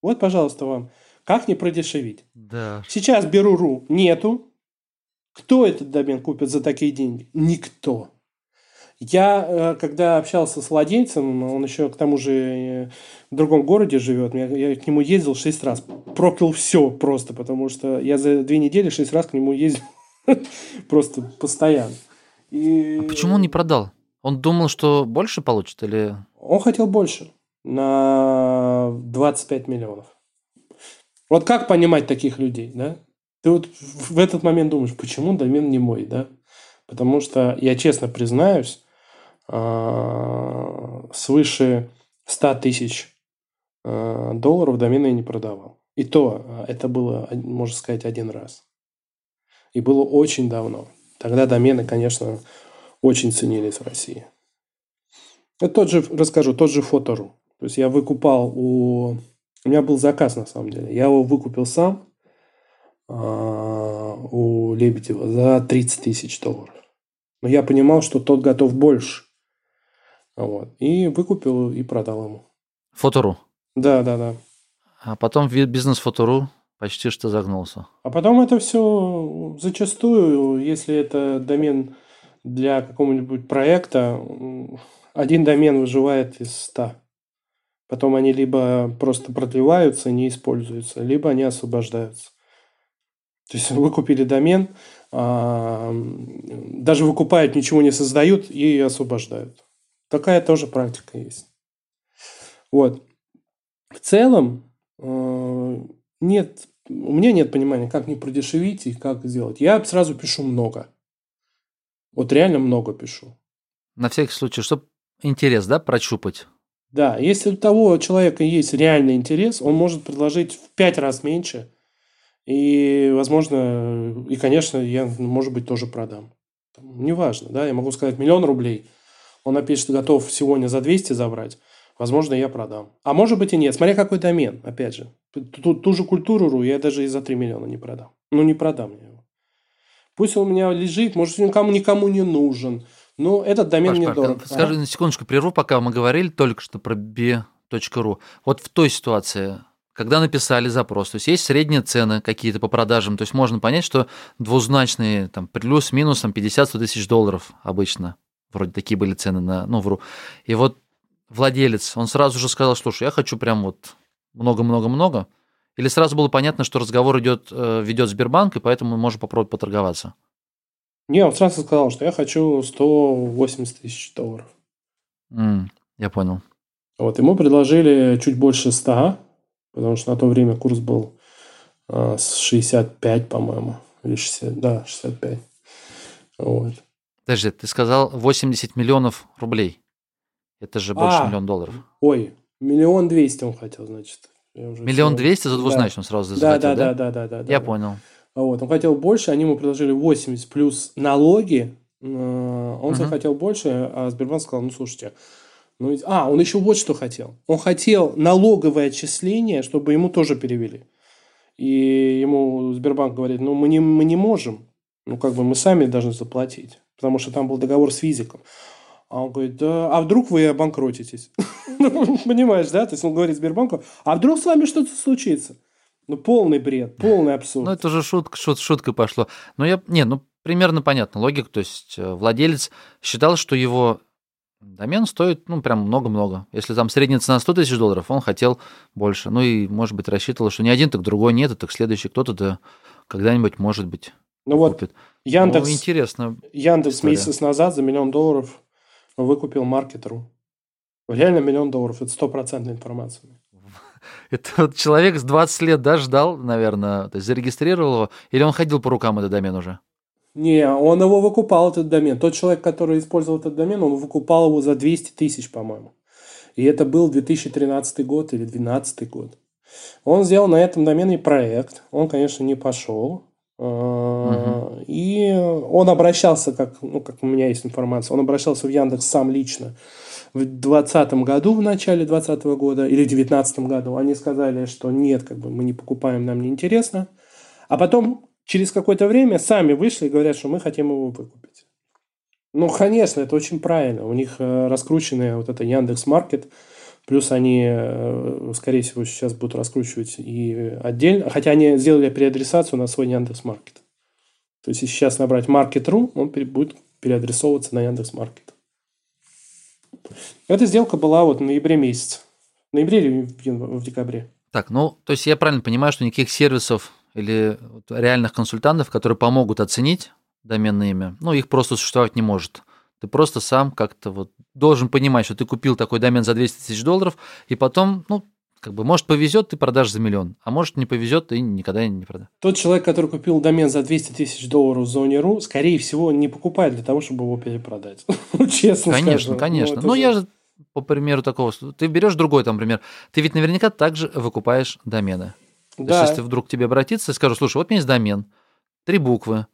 Вот, пожалуйста, вам. Как не продешевить? Да. Сейчас Беру.ру нету. Кто этот домен купит за такие деньги? Никто. Я, э, когда общался с владельцем, он еще к тому же э, в другом городе живет, я, я к нему ездил шесть раз. Проклял все просто, потому что я за две недели шесть раз к нему ездил просто постоянно. И А почему он не продал? Он думал, что больше получит или... Он хотел больше. На 25 миллионов. Вот как понимать таких людей, да? Ты вот в этот момент думаешь, почему домен не мой, да? Потому что, я честно признаюсь, свыше 100 тысяч а, долларов домена я не продавал. И то а, это было, можно сказать, один раз. И было очень давно. Тогда домены, конечно, очень ценились в России. Это тот же, расскажу, тот же фотору. То есть я выкупал у... У меня был заказ, на самом деле. Я его выкупил сам у Лебедева за 30 тысяч долларов. Но я понимал, что тот готов больше. Вот. И выкупил и продал ему. Фотору. Да, да, да. А потом бизнес Фотору почти что загнулся. А потом это все зачастую, если это домен для какого-нибудь проекта, один домен выживает из 100. Потом они либо просто продлеваются, не используются, либо они освобождаются. То есть вы купили домен, а, даже выкупают, ничего не создают и освобождают. Такая тоже практика есть. Вот. В целом, э, нет, у меня нет понимания, как не продешевить и как сделать. Я сразу пишу много. Вот реально много пишу. На всякий случай, чтобы интерес, да, прощупать? Да, если у того человека есть реальный интерес, он может предложить в пять раз меньше – и, возможно, и, конечно, я, может быть, тоже продам. Неважно, да, я могу сказать миллион рублей. Он напишет, готов сегодня за 200 забрать. Возможно, я продам. А может быть и нет. Смотря какой домен, опять же. Ту, ту же культуру я даже и за 3 миллиона не продам. Ну, не продам я его. Пусть он у меня лежит, может, никому, никому не нужен. Но этот домен Паш, мне Паш, дорог. Скажи на секундочку, прерву, пока мы говорили только что про b.ru. Вот в той ситуации, когда написали запрос. То есть есть средние цены какие-то по продажам. То есть можно понять, что двузначные, там, плюс-минус там, 50-100 тысяч долларов обычно. Вроде такие были цены на, ну, вру. И вот владелец, он сразу же сказал, слушай, я хочу прям вот много-много-много. Или сразу было понятно, что разговор идет, э, ведет Сбербанк, и поэтому можно попробовать поторговаться? Не, он сразу сказал, что я хочу 180 тысяч долларов. Mm, я понял. Вот, ему предложили чуть больше 100, Потому что на то время курс был э, с 65, по-моему. Или 60, да, 65. Вот. Подожди, ты сказал 80 миллионов рублей. Это же больше а, миллиона долларов. Ой, миллион двести он хотел, значит. Миллион двести за двузначную да. сразу да, да, да, да, да, да, Я да. понял. Вот, он хотел больше, они ему предложили 80 плюс налоги. Он угу. захотел больше, а Сбербанк сказал, ну, слушайте, ну, а, он еще вот что хотел. Он хотел налоговое отчисление, чтобы ему тоже перевели. И ему Сбербанк говорит, ну, мы не, мы не можем. Ну, как бы мы сами должны заплатить. Потому что там был договор с физиком. А он говорит, да, а вдруг вы обанкротитесь? Ну, понимаешь, да? То есть он говорит Сбербанку, а вдруг с вами что-то случится? Ну, полный бред, полный абсурд. Ну, это уже шутка, шут, шутка пошло. Но я, не, ну, примерно понятно логика. То есть э, владелец считал, что его Домен стоит, ну, прям много-много. Если там средняя цена 100 тысяч долларов, он хотел больше. Ну, и, может быть, рассчитывал, что не один, так другой нет, так следующий кто-то да когда-нибудь, может быть, Ну вот, Яндекс, ну, интересно. Яндекс история. месяц назад за миллион долларов выкупил Маркетру. Реально миллион долларов. Это стопроцентная информация. Это вот человек с 20 лет, да, ждал, наверное, то есть зарегистрировал его, или он ходил по рукам этот домен уже? Не, он его выкупал, этот домен. Тот человек, который использовал этот домен, он выкупал его за 200 тысяч, по-моему. И это был 2013 год или 2012 год. Он сделал на этом домене проект. Он, конечно, не пошел. Угу. И он обращался, как, ну, как у меня есть информация, он обращался в Яндекс сам лично в 2020 году, в начале 2020 года или в 2019 году. Они сказали, что нет, как бы мы не покупаем, нам не интересно. А потом через какое-то время сами вышли и говорят, что мы хотим его выкупить. Ну, конечно, это очень правильно. У них э, раскрученная вот эта Яндекс Маркет, плюс они, э, скорее всего, сейчас будут раскручивать и отдельно, хотя они сделали переадресацию на свой Яндекс Маркет. То есть, если сейчас набрать Market.ru, он будет переадресовываться на Яндекс Маркет. Эта сделка была вот в ноябре месяце. В ноябре или в декабре? Так, ну, то есть я правильно понимаю, что никаких сервисов или реальных консультантов, которые помогут оценить доменное имя, ну, их просто существовать не может. Ты просто сам как-то вот должен понимать, что ты купил такой домен за 200 тысяч долларов, и потом, ну, как бы, может, повезет, ты продашь за миллион, а может, не повезет, ты никогда не продашь. Тот человек, который купил домен за 200 тысяч долларов в зоне РУ, скорее всего, не покупает для того, чтобы его перепродать. Ну, честно Конечно, скажу. конечно. Ну, я же по примеру такого, ты берешь другой там пример, ты ведь наверняка также выкупаешь домены. Да. То есть, если вдруг тебе обратиться и скажут, слушай, вот у меня есть домен, три буквы,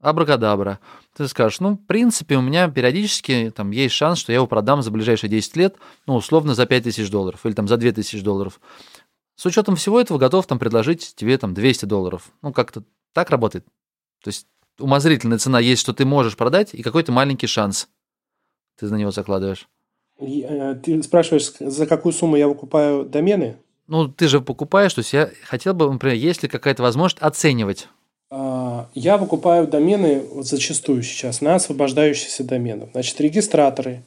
абракадабра. Ты скажешь, ну, в принципе, у меня периодически там есть шанс, что я его продам за ближайшие 10 лет, ну, условно, за 5 тысяч долларов или там за 2 тысячи долларов. С учетом всего этого готов там предложить тебе там 200 долларов. Ну, как-то так работает. То есть умозрительная цена есть, что ты можешь продать, и какой-то маленький шанс ты на него закладываешь. Э, ты спрашиваешь, за какую сумму я выкупаю домены? Ну, ты же покупаешь, то есть я хотел бы, например, есть ли какая-то возможность оценивать? А, я выкупаю домены вот зачастую сейчас на освобождающиеся домены. Значит, регистраторы,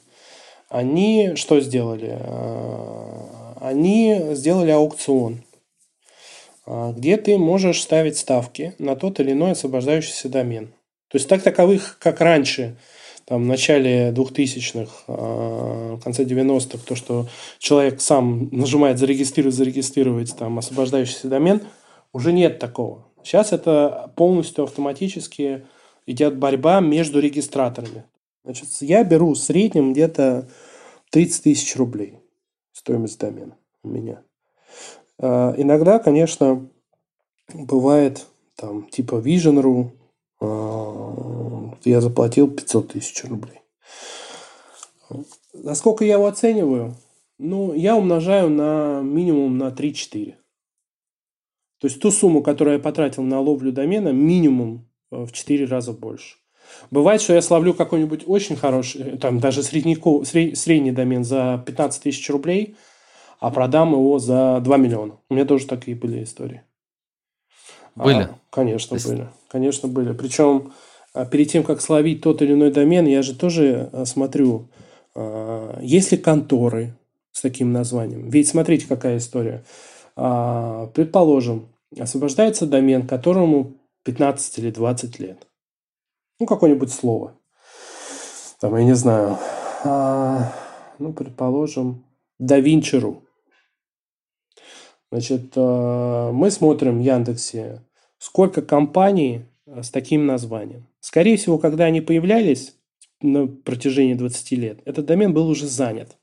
они что сделали? А, они сделали аукцион, а, где ты можешь ставить ставки на тот или иной освобождающийся домен. То есть так таковых, как раньше, там, в начале 2000-х, а, в конце 90-х, то, что человек сам нажимает зарегистрировать, зарегистрировать там освобождающийся домен, уже нет такого. Сейчас это полностью автоматически идет борьба между регистраторами. Значит, я беру в среднем где-то 30 тысяч рублей стоимость домена у меня. А, иногда, конечно, бывает там типа Vision.ru, а, я заплатил 500 тысяч рублей. Насколько я его оцениваю? Ну, я умножаю на минимум на 3-4. То есть ту сумму, которую я потратил на ловлю домена, минимум э, в 4 раза больше. Бывает, что я словлю какой-нибудь очень хороший, там даже средняков, средний домен за 15 тысяч рублей, а продам его за 2 миллиона. У меня тоже такие были истории. Были? А, конечно, есть... были. Конечно, были. Причем а, перед тем, как словить тот или иной домен, я же тоже а, смотрю, а, есть ли конторы с таким названием. Ведь смотрите, какая история. Предположим, освобождается домен, которому 15 или 20 лет. Ну, какое-нибудь слово. Там, я не знаю. А, ну, предположим, DaVinci.ru. Значит, а, мы смотрим в Яндексе, сколько компаний а, с таким названием. Скорее всего, когда они появлялись на протяжении 20 лет, этот домен был уже занят.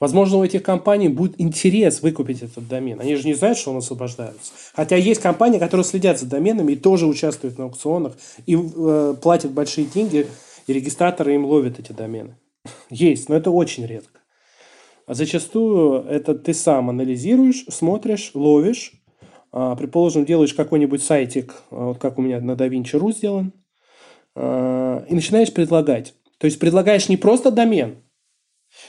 Возможно, у этих компаний будет интерес выкупить этот домен. Они же не знают, что он освобождается. Хотя есть компании, которые следят за доменами и тоже участвуют на аукционах и э, платят большие деньги, и регистраторы им ловят эти домены. Есть, но это очень редко. А зачастую это ты сам анализируешь, смотришь, ловишь, а, предположим, делаешь какой-нибудь сайтик, а, вот как у меня на DaVinci.ru сделан, а, и начинаешь предлагать. То есть предлагаешь не просто домен,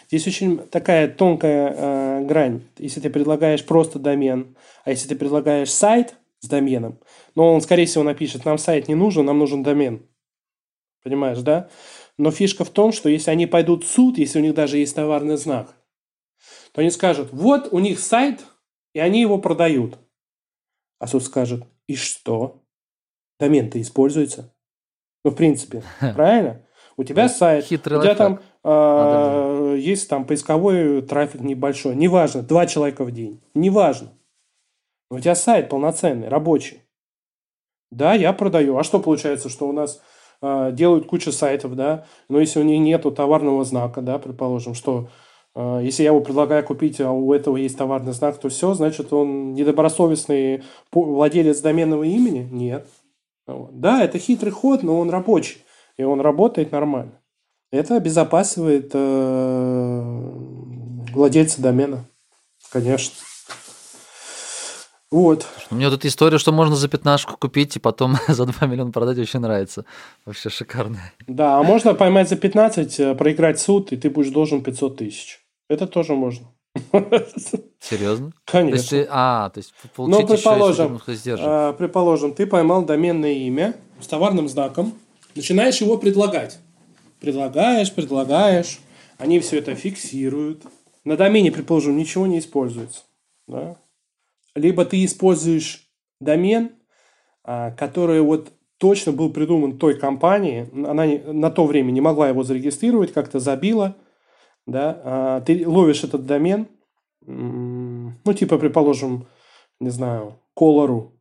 Здесь очень такая тонкая э, грань. Если ты предлагаешь просто домен, а если ты предлагаешь сайт с доменом, но он, скорее всего, напишет, нам сайт не нужен, нам нужен домен. Понимаешь, да? Но фишка в том, что если они пойдут в суд, если у них даже есть товарный знак, то они скажут, вот у них сайт, и они его продают. А суд скажет, и что? Домен-то используется. Ну, в принципе, правильно? У тебя сайт, у тебя там а, есть там поисковой трафик небольшой, неважно, два человека в день, неважно. У тебя сайт полноценный, рабочий. Да, я продаю. А что получается, что у нас э, делают кучу сайтов, да, но если у них нету товарного знака, да, предположим, что э, если я его предлагаю купить, а у этого есть товарный знак, то все, значит, он недобросовестный владелец доменного имени? Нет. Да, это хитрый ход, но он рабочий и он работает нормально. Это обезопасивает э, владельца домена, конечно. Вот. Мне вот эта история, что можно за пятнашку купить и потом за 2 миллиона продать, очень нравится. Вообще шикарная. Да, а можно поймать за 15, э, проиграть суд, и ты будешь должен 500 тысяч. Это тоже можно. Серьезно? Конечно. То есть ты, а, то есть получить Но предположим, еще, э, предположим, ты поймал доменное имя с товарным знаком, начинаешь его предлагать. Предлагаешь, предлагаешь, они все это фиксируют. На домене, предположим, ничего не используется. Да? Либо ты используешь домен, а, который вот точно был придуман той компанией, она на то время не могла его зарегистрировать, как-то забила, да, а, ты ловишь этот домен, ну, типа, предположим, не знаю, Кола.ру,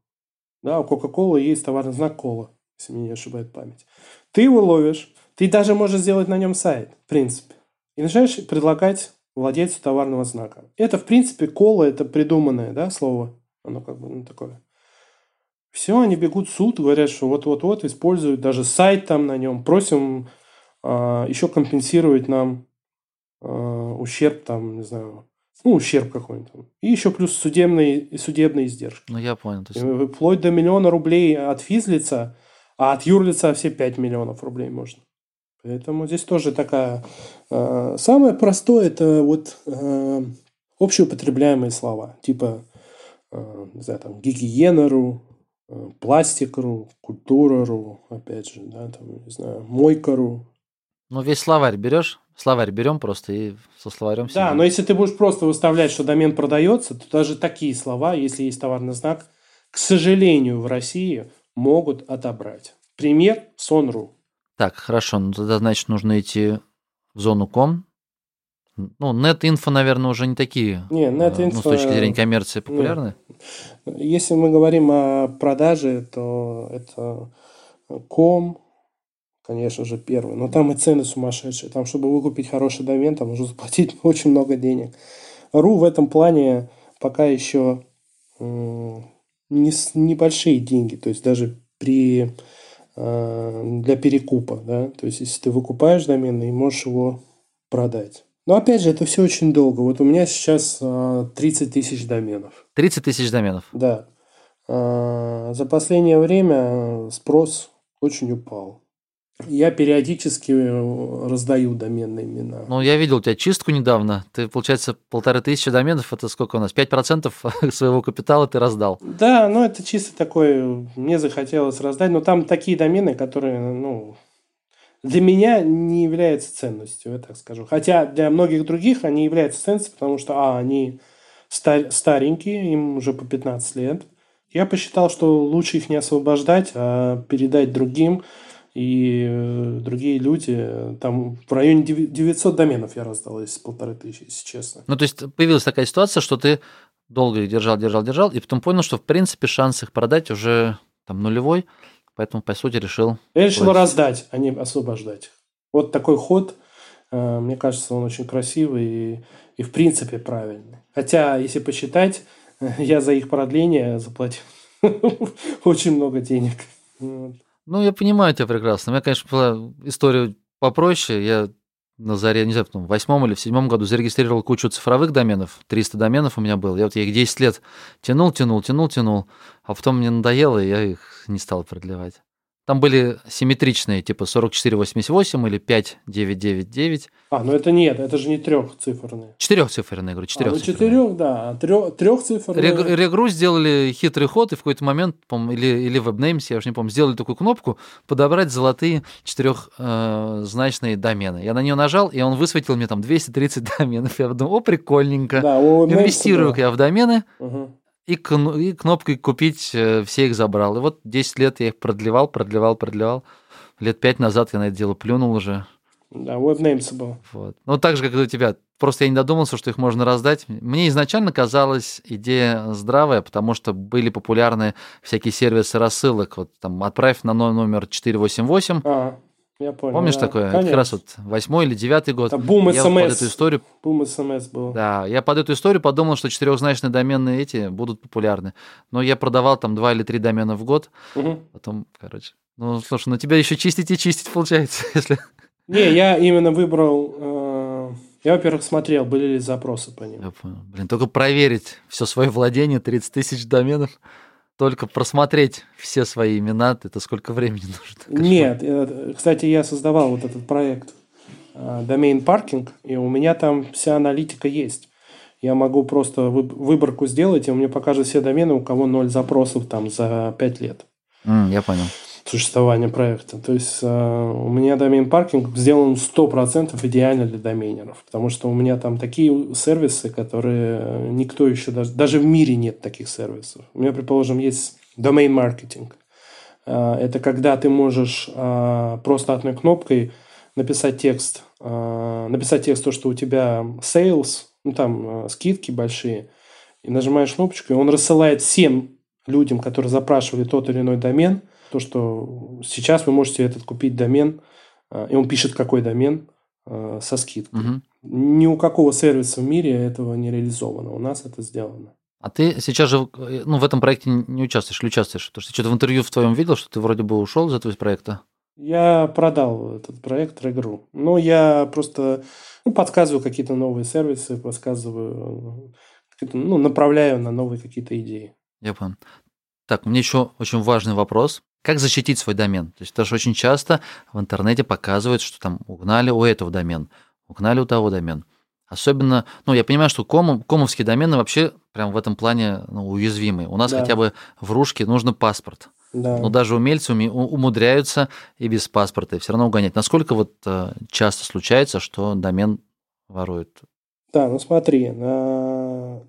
да, у Кока-Колы есть товарный знак Кола если меня не ошибает память. Ты его ловишь, ты даже можешь сделать на нем сайт, в принципе. И начинаешь предлагать владельцу товарного знака. Это, в принципе, кола, это придуманное да, слово. Оно как бы ну, такое. Все, они бегут в суд, говорят, что вот-вот-вот, используют даже сайт там на нем, просим а, еще компенсировать нам а, ущерб там, не знаю, ну, ущерб какой-нибудь. И еще плюс судебные, судебные издержки. Ну, я понял. То есть... Вплоть до миллиона рублей от физлица а от юрлица все 5 миллионов рублей можно. Поэтому здесь тоже такая... Э, самое простое – это вот э, общеупотребляемые слова. Типа, э, не знаю, там, гигиенеру, э, пластикру, культурару, опять же, да, там, не знаю, мойкару. Ну, весь словарь берешь, словарь берем просто и со словарем Да, но если ты будешь просто выставлять, что домен продается, то даже такие слова, если есть товарный знак, к сожалению, в России могут отобрать. Пример – Сон.ру. Так, хорошо, ну тогда, значит, нужно идти в зону ком. Ну, нет-инфо, наверное, уже не такие, Не, э, нет-инфо- ну, с точки зрения коммерции популярны. Если мы говорим о продаже, то это ком, конечно же, первый. Но там и цены сумасшедшие. Там, чтобы выкупить хороший домен, там нужно заплатить очень много денег. Ру в этом плане пока еще не небольшие деньги. То есть даже при э, для перекупа, да, то есть если ты выкупаешь домен и можешь его продать. Но опять же, это все очень долго. Вот у меня сейчас э, 30 тысяч доменов. 30 тысяч доменов. Да. А, За последнее время спрос очень упал. Я периодически э, раздаю доменные имена. Ну, я видел у тебя чистку недавно. Ты, получается, полторы тысячи доменов, это сколько у нас? 5% своего капитала ты раздал. Да, ну это чисто такое, мне захотелось раздать, но там такие домены, которые, ну, для меня не являются ценностью, я так скажу. Хотя для многих других они являются ценностью, потому что, а, они ста- старенькие, им уже по 15 лет. Я посчитал, что лучше их не освобождать, а передать другим, и э, другие люди, э, там в районе деви- 900 доменов я раздал из полторы тысячи, если честно. Ну, то есть появилась такая ситуация, что ты долго их держал, держал, держал, и потом понял, что, в принципе, шанс их продать уже там нулевой, поэтому, по сути, решил... Я решил Ой. раздать, а не освобождать. Вот такой ход, э, мне кажется, он очень красивый и, и в принципе правильный. Хотя, если посчитать, я за их продление заплатил очень много денег. Вот. Ну, я понимаю тебя прекрасно. У меня, конечно, была история попроще. Я на заре, не знаю, в восьмом или в седьмом году зарегистрировал кучу цифровых доменов. 300 доменов у меня было. Я вот я их 10 лет тянул, тянул, тянул, тянул. А потом мне надоело, и я их не стал продлевать. Там были симметричные, типа 4488 или 5999. А, ну это нет, это же не трехциферные. Четырехциферные, я говорю, А, ну четырех, да. а Трех, трехциферные. Рег- Регру сделали хитрый ход, и в какой-то момент, по или, или WebNames, я уже не помню, сделали такую кнопку подобрать золотые четырехзначные домены. Я на нее нажал, и он высветил мне там 230 доменов. Я подумал, о, прикольненько. Да, у Нэнси Инвестирую было. я в домены, Мгм. И, кн- и кнопкой купить э, все их забрал. И вот 10 лет я их продлевал, продлевал, продлевал. Лет пять назад я на это дело плюнул уже. Да, WebNames был. Вот. Ну, так же, как и у тебя. Просто я не додумался, что их можно раздать. Мне изначально казалась идея здравая, потому что были популярны всякие сервисы рассылок. Вот там отправь на но- номер 488. А, я понял. Помнишь да. такое? Это Конечно. Как раз вот восьмой или девятый год. Это бум я вот под СМС. эту историю Бум СМС был. да, я под эту историю подумал, что четырехзначные доменные эти будут популярны. Но я продавал там два или три домена в год. Мгм. Потом, короче. Ну, слушай, ну тебя еще чистить и чистить получается, если... Не, я именно выбрал... э, Я, во-первых, смотрел, были ли запросы по ним. Я понял. Блин, только проверить все свое владение, 30 тысяч доменов, только просмотреть все свои имена, это сколько времени нужно? Нет, э, кстати, я создавал вот этот проект э, Domain Parking, и у меня там вся аналитика есть. Я могу просто выб- выборку сделать, и он мне покажет все домены, у кого ноль запросов там за 5 лет М, я понял. Существования проекта. То есть э, у меня домен паркинг сделан 100% идеально для доменеров, потому что у меня там такие сервисы, которые э, никто еще даже, даже в мире нет таких сервисов. У меня, предположим, есть domain маркетинг. Э, Это когда ты можешь просто одной кнопкой написать текст, написать текст то, что у тебя sales, ну там скидки большие, и нажимаешь кнопочку, и он рассылает всем людям, которые запрашивали тот или иной домен, то, что сейчас вы можете этот купить домен, э, и он пишет, какой домен, э, со скидкой. Мгм. Ни у какого сервиса в мире этого не реализовано. У нас это сделано. А ты сейчас же э, ну, в этом проекте не участвуешь или участвуешь? Потому что что-то в интервью в твоем видел, что ты вроде бы ушел из этого проекта. Я продал этот проект Regru. Но я просто ну, подсказываю какие-то новые сервисы, подсказываю, ну, направляю на новые какие-то идеи. Я понял. Так, меня еще очень важный вопрос. Как защитить свой домен? То есть, потому что очень часто в интернете показывают, что там угнали у этого домен, угнали у того домен. Особенно, ну, я понимаю, что кому, комовские домены вообще прям в этом плане ну, уязвимы. У нас Да. хотя бы в Рушке нужно паспорт. Да. Но даже умельцы умудряются и без паспорта все равно угонять. Насколько вот э, часто случается, что домен воруют? Да, ну смотри,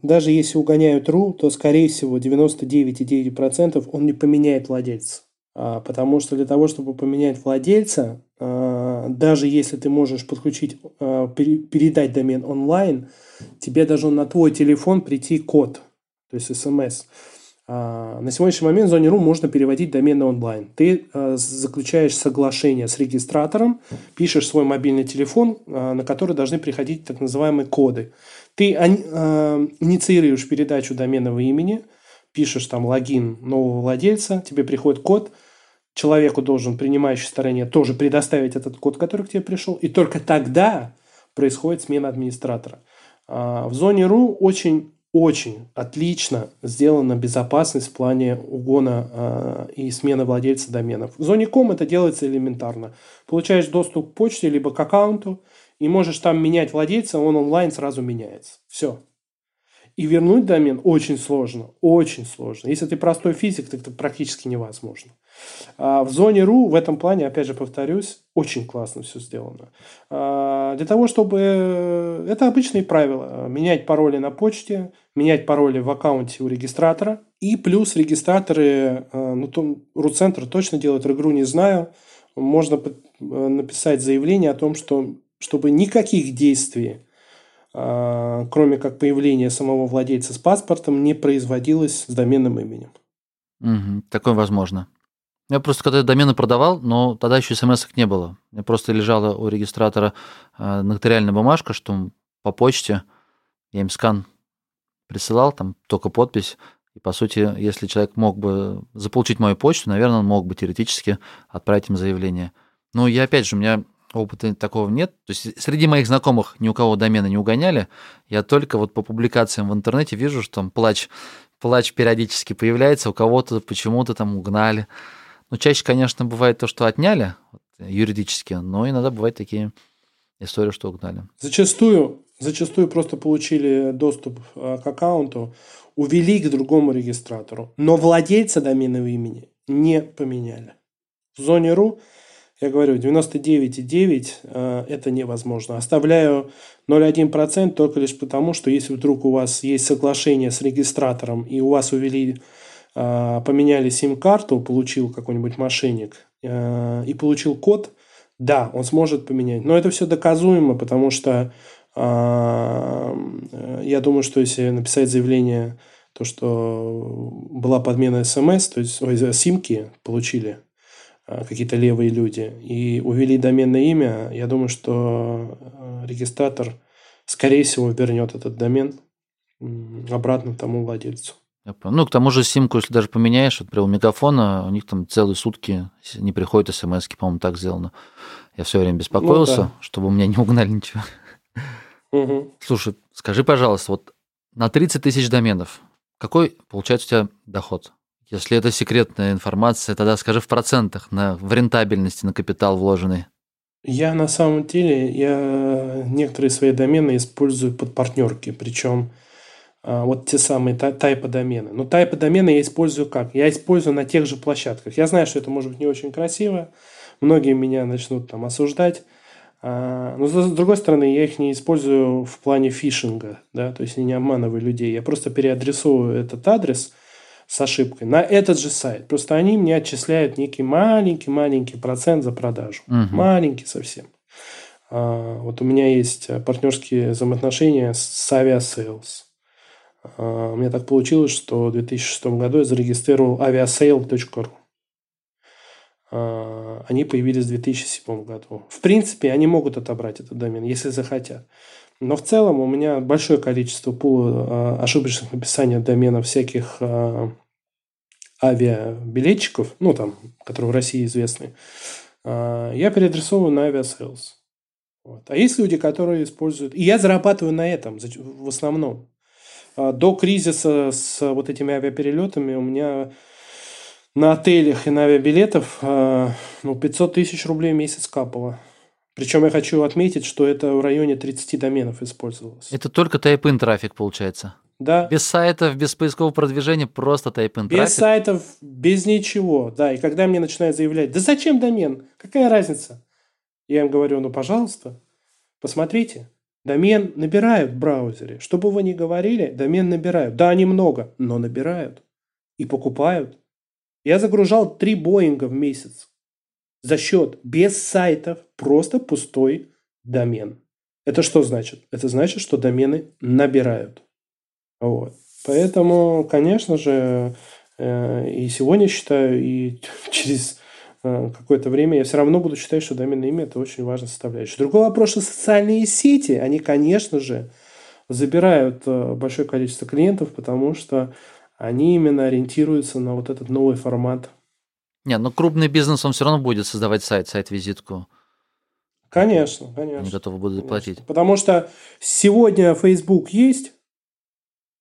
даже если угоняют ру, то, скорее всего, 99,9% он не поменяет владельца. А, потому что для того, чтобы поменять владельца, а, даже если ты можешь подключить, а, передать домен онлайн, тебе должен на твой телефон прийти код, то есть смс. На сегодняшний момент в зоне .ру можно переводить домены онлайн. Ты заключаешь соглашение с регистратором, пишешь свой мобильный телефон, на который должны приходить так называемые коды. Ты инициируешь передачу доменного имени, пишешь там логин нового владельца, тебе приходит код – человеку должен, принимающей стороне, тоже предоставить этот код, который к тебе пришел, и только тогда происходит смена администратора. А, в зоне РУ очень очень отлично сделана безопасность в плане угона э, и смены владельца доменов. В зоне ком это делается элементарно. Получаешь доступ к почте либо к аккаунту и можешь там менять владельца, он онлайн сразу меняется. Все. И вернуть домен очень сложно, очень сложно. Если ты простой физик, то это практически невозможно. А в зоне РУ в этом плане, опять же повторюсь, очень классно все сделано. А для того, чтобы... Это обычные правила. Менять пароли на почте, менять пароли в аккаунте у регистратора. И плюс регистраторы, а, ну, то, РУ-центр точно делает, игру не знаю, можно написать заявление о том, что чтобы никаких действий а, кроме как появления самого владельца с паспортом, не производилось с доменным именем. Угу, такое возможно. Я просто когда домены продавал, но тогда еще смс не было. Я просто лежала у регистратора э, нотариальная бумажка, что по почте я им скан присылал, там только подпись. И, по сути, если человек мог бы заполучить мою почту, наверное, он мог бы теоретически отправить им заявление. Но я, опять же, у меня опыта такого нет. То есть среди моих знакомых ни у кого домены не угоняли. Я только вот по публикациям в интернете вижу, что там плач, плач периодически появляется, у кого-то почему-то там угнали. Ну, чаще, конечно, бывает то, что отняли юридически, но иногда бывают такие истории, что угнали. Зачастую, зачастую просто получили доступ э, к аккаунту, увели к другому регистратору, но владельца доменного имени не поменяли. В зоне .ру я говорю, 99,9 э, это невозможно. Оставляю 0,1% только лишь потому, что если вдруг у вас есть соглашение с регистратором и у вас увели, поменяли сим-карту, получил какой-нибудь мошенник э, и получил код, да, он сможет поменять. Но это все доказуемо, потому что я думаю, что если написать заявление, то, что была подмена смс, то есть ой, симки получили, Э, какие-то левые люди, и увели доменное имя, я думаю, что э, регистратор, скорее всего, вернет этот домен обратно тому владельцу. Ну, к тому же симку, если даже поменяешь, вот, например, у Мегафона, у них там целые сутки не приходят смс по-моему, так сделано. Я все время беспокоился, ну, да. чтобы у меня не угнали ничего. Угу. Слушай, скажи, пожалуйста, вот на 30 тысяч доменов какой получается у тебя доход? Если это секретная информация, тогда скажи в процентах, на, в рентабельности на капитал вложенный. Я на самом деле, я некоторые свои домены использую под партнерки, причем вот те самые тайпы домены. Но тайпы домены я использую как? Я использую на тех же площадках. Я знаю, что это может быть не очень красиво, многие меня начнут там осуждать, а, но с другой стороны, я их не использую в плане фишинга, да, то есть я не обманываю людей. Я просто переадресую этот адрес – с ошибкой на этот же сайт. Просто они мне отчисляют некий маленький-маленький процент за продажу. Угу. Маленький совсем. А, вот у меня есть партнерские взаимоотношения с Aviasales. А, у меня так получилось, что в 2006 году я зарегистрировал aviasale.ru. А, они появились в 2007 году. В принципе, они могут отобрать этот домен, если захотят. Но в целом у меня большое количество пула а, ошибочных написаний доменов всяких а, авиабилетчиков, ну там, которые в России известны, а, я переадресовываю на Aviasales. Вот. А есть люди, которые используют... И я зарабатываю на этом в основном. До кризиса с вот этими авиаперелетами у меня на отелях и на авиабилетов ну, 500 тысяч рублей в месяц капало. Причем я хочу отметить, что это в районе 30 доменов использовалось. Это только type-in трафик получается? Да. Без сайтов, без поискового продвижения, просто type-in Без сайтов, без ничего. Да, и когда мне начинают заявлять, да зачем домен? Какая разница? Я им говорю, ну, пожалуйста, посмотрите. Домен набирают в браузере. Что бы вы ни говорили, домен набирают. Да, они много, но набирают. И покупают. Я загружал три Боинга в месяц. За счет без сайтов, просто пустой домен. Это что значит? Это значит, что домены набирают. Вот. Поэтому, конечно же, э, и сегодня считаю, и через какое-то время я все равно буду считать, что доменное имя – это очень важная составляющая. Другой вопрос, что социальные сети, они, конечно же, забирают э, большое количество клиентов, потому что они именно ориентируются на вот этот новый формат. Не, ну крупный бизнес, он все равно будет создавать сайт, сайт-визитку. Конечно, Они конечно. готовы будут конечно. платить. Потому что сегодня Facebook есть,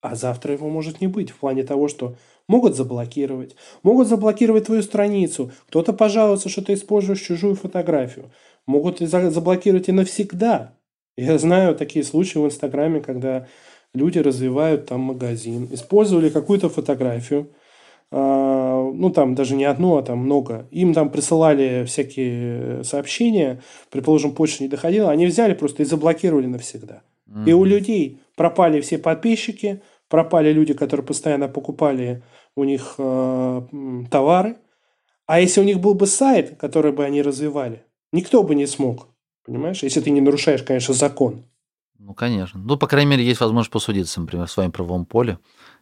а завтра его может не быть. В плане того, что могут заблокировать. Могут заблокировать твою страницу. Кто-то пожалуется, что ты используешь чужую фотографию. Могут заблокировать и навсегда. Я знаю такие случаи в Инстаграме, когда люди развивают там магазин, использовали какую-то фотографию, а, ну там даже не одну, а там много. Им там присылали всякие сообщения, предположим, почта не доходила, они взяли просто и заблокировали навсегда. И у людей пропали все подписчики, пропали люди, которые постоянно покупали у них э, товары. А если у них был бы сайт, который бы они развивали, никто бы не смог. Понимаешь? Если ты не нарушаешь, конечно, закон. Ну, конечно. Ну, по крайней мере, есть возможность посудиться, например, в своем правовом поле.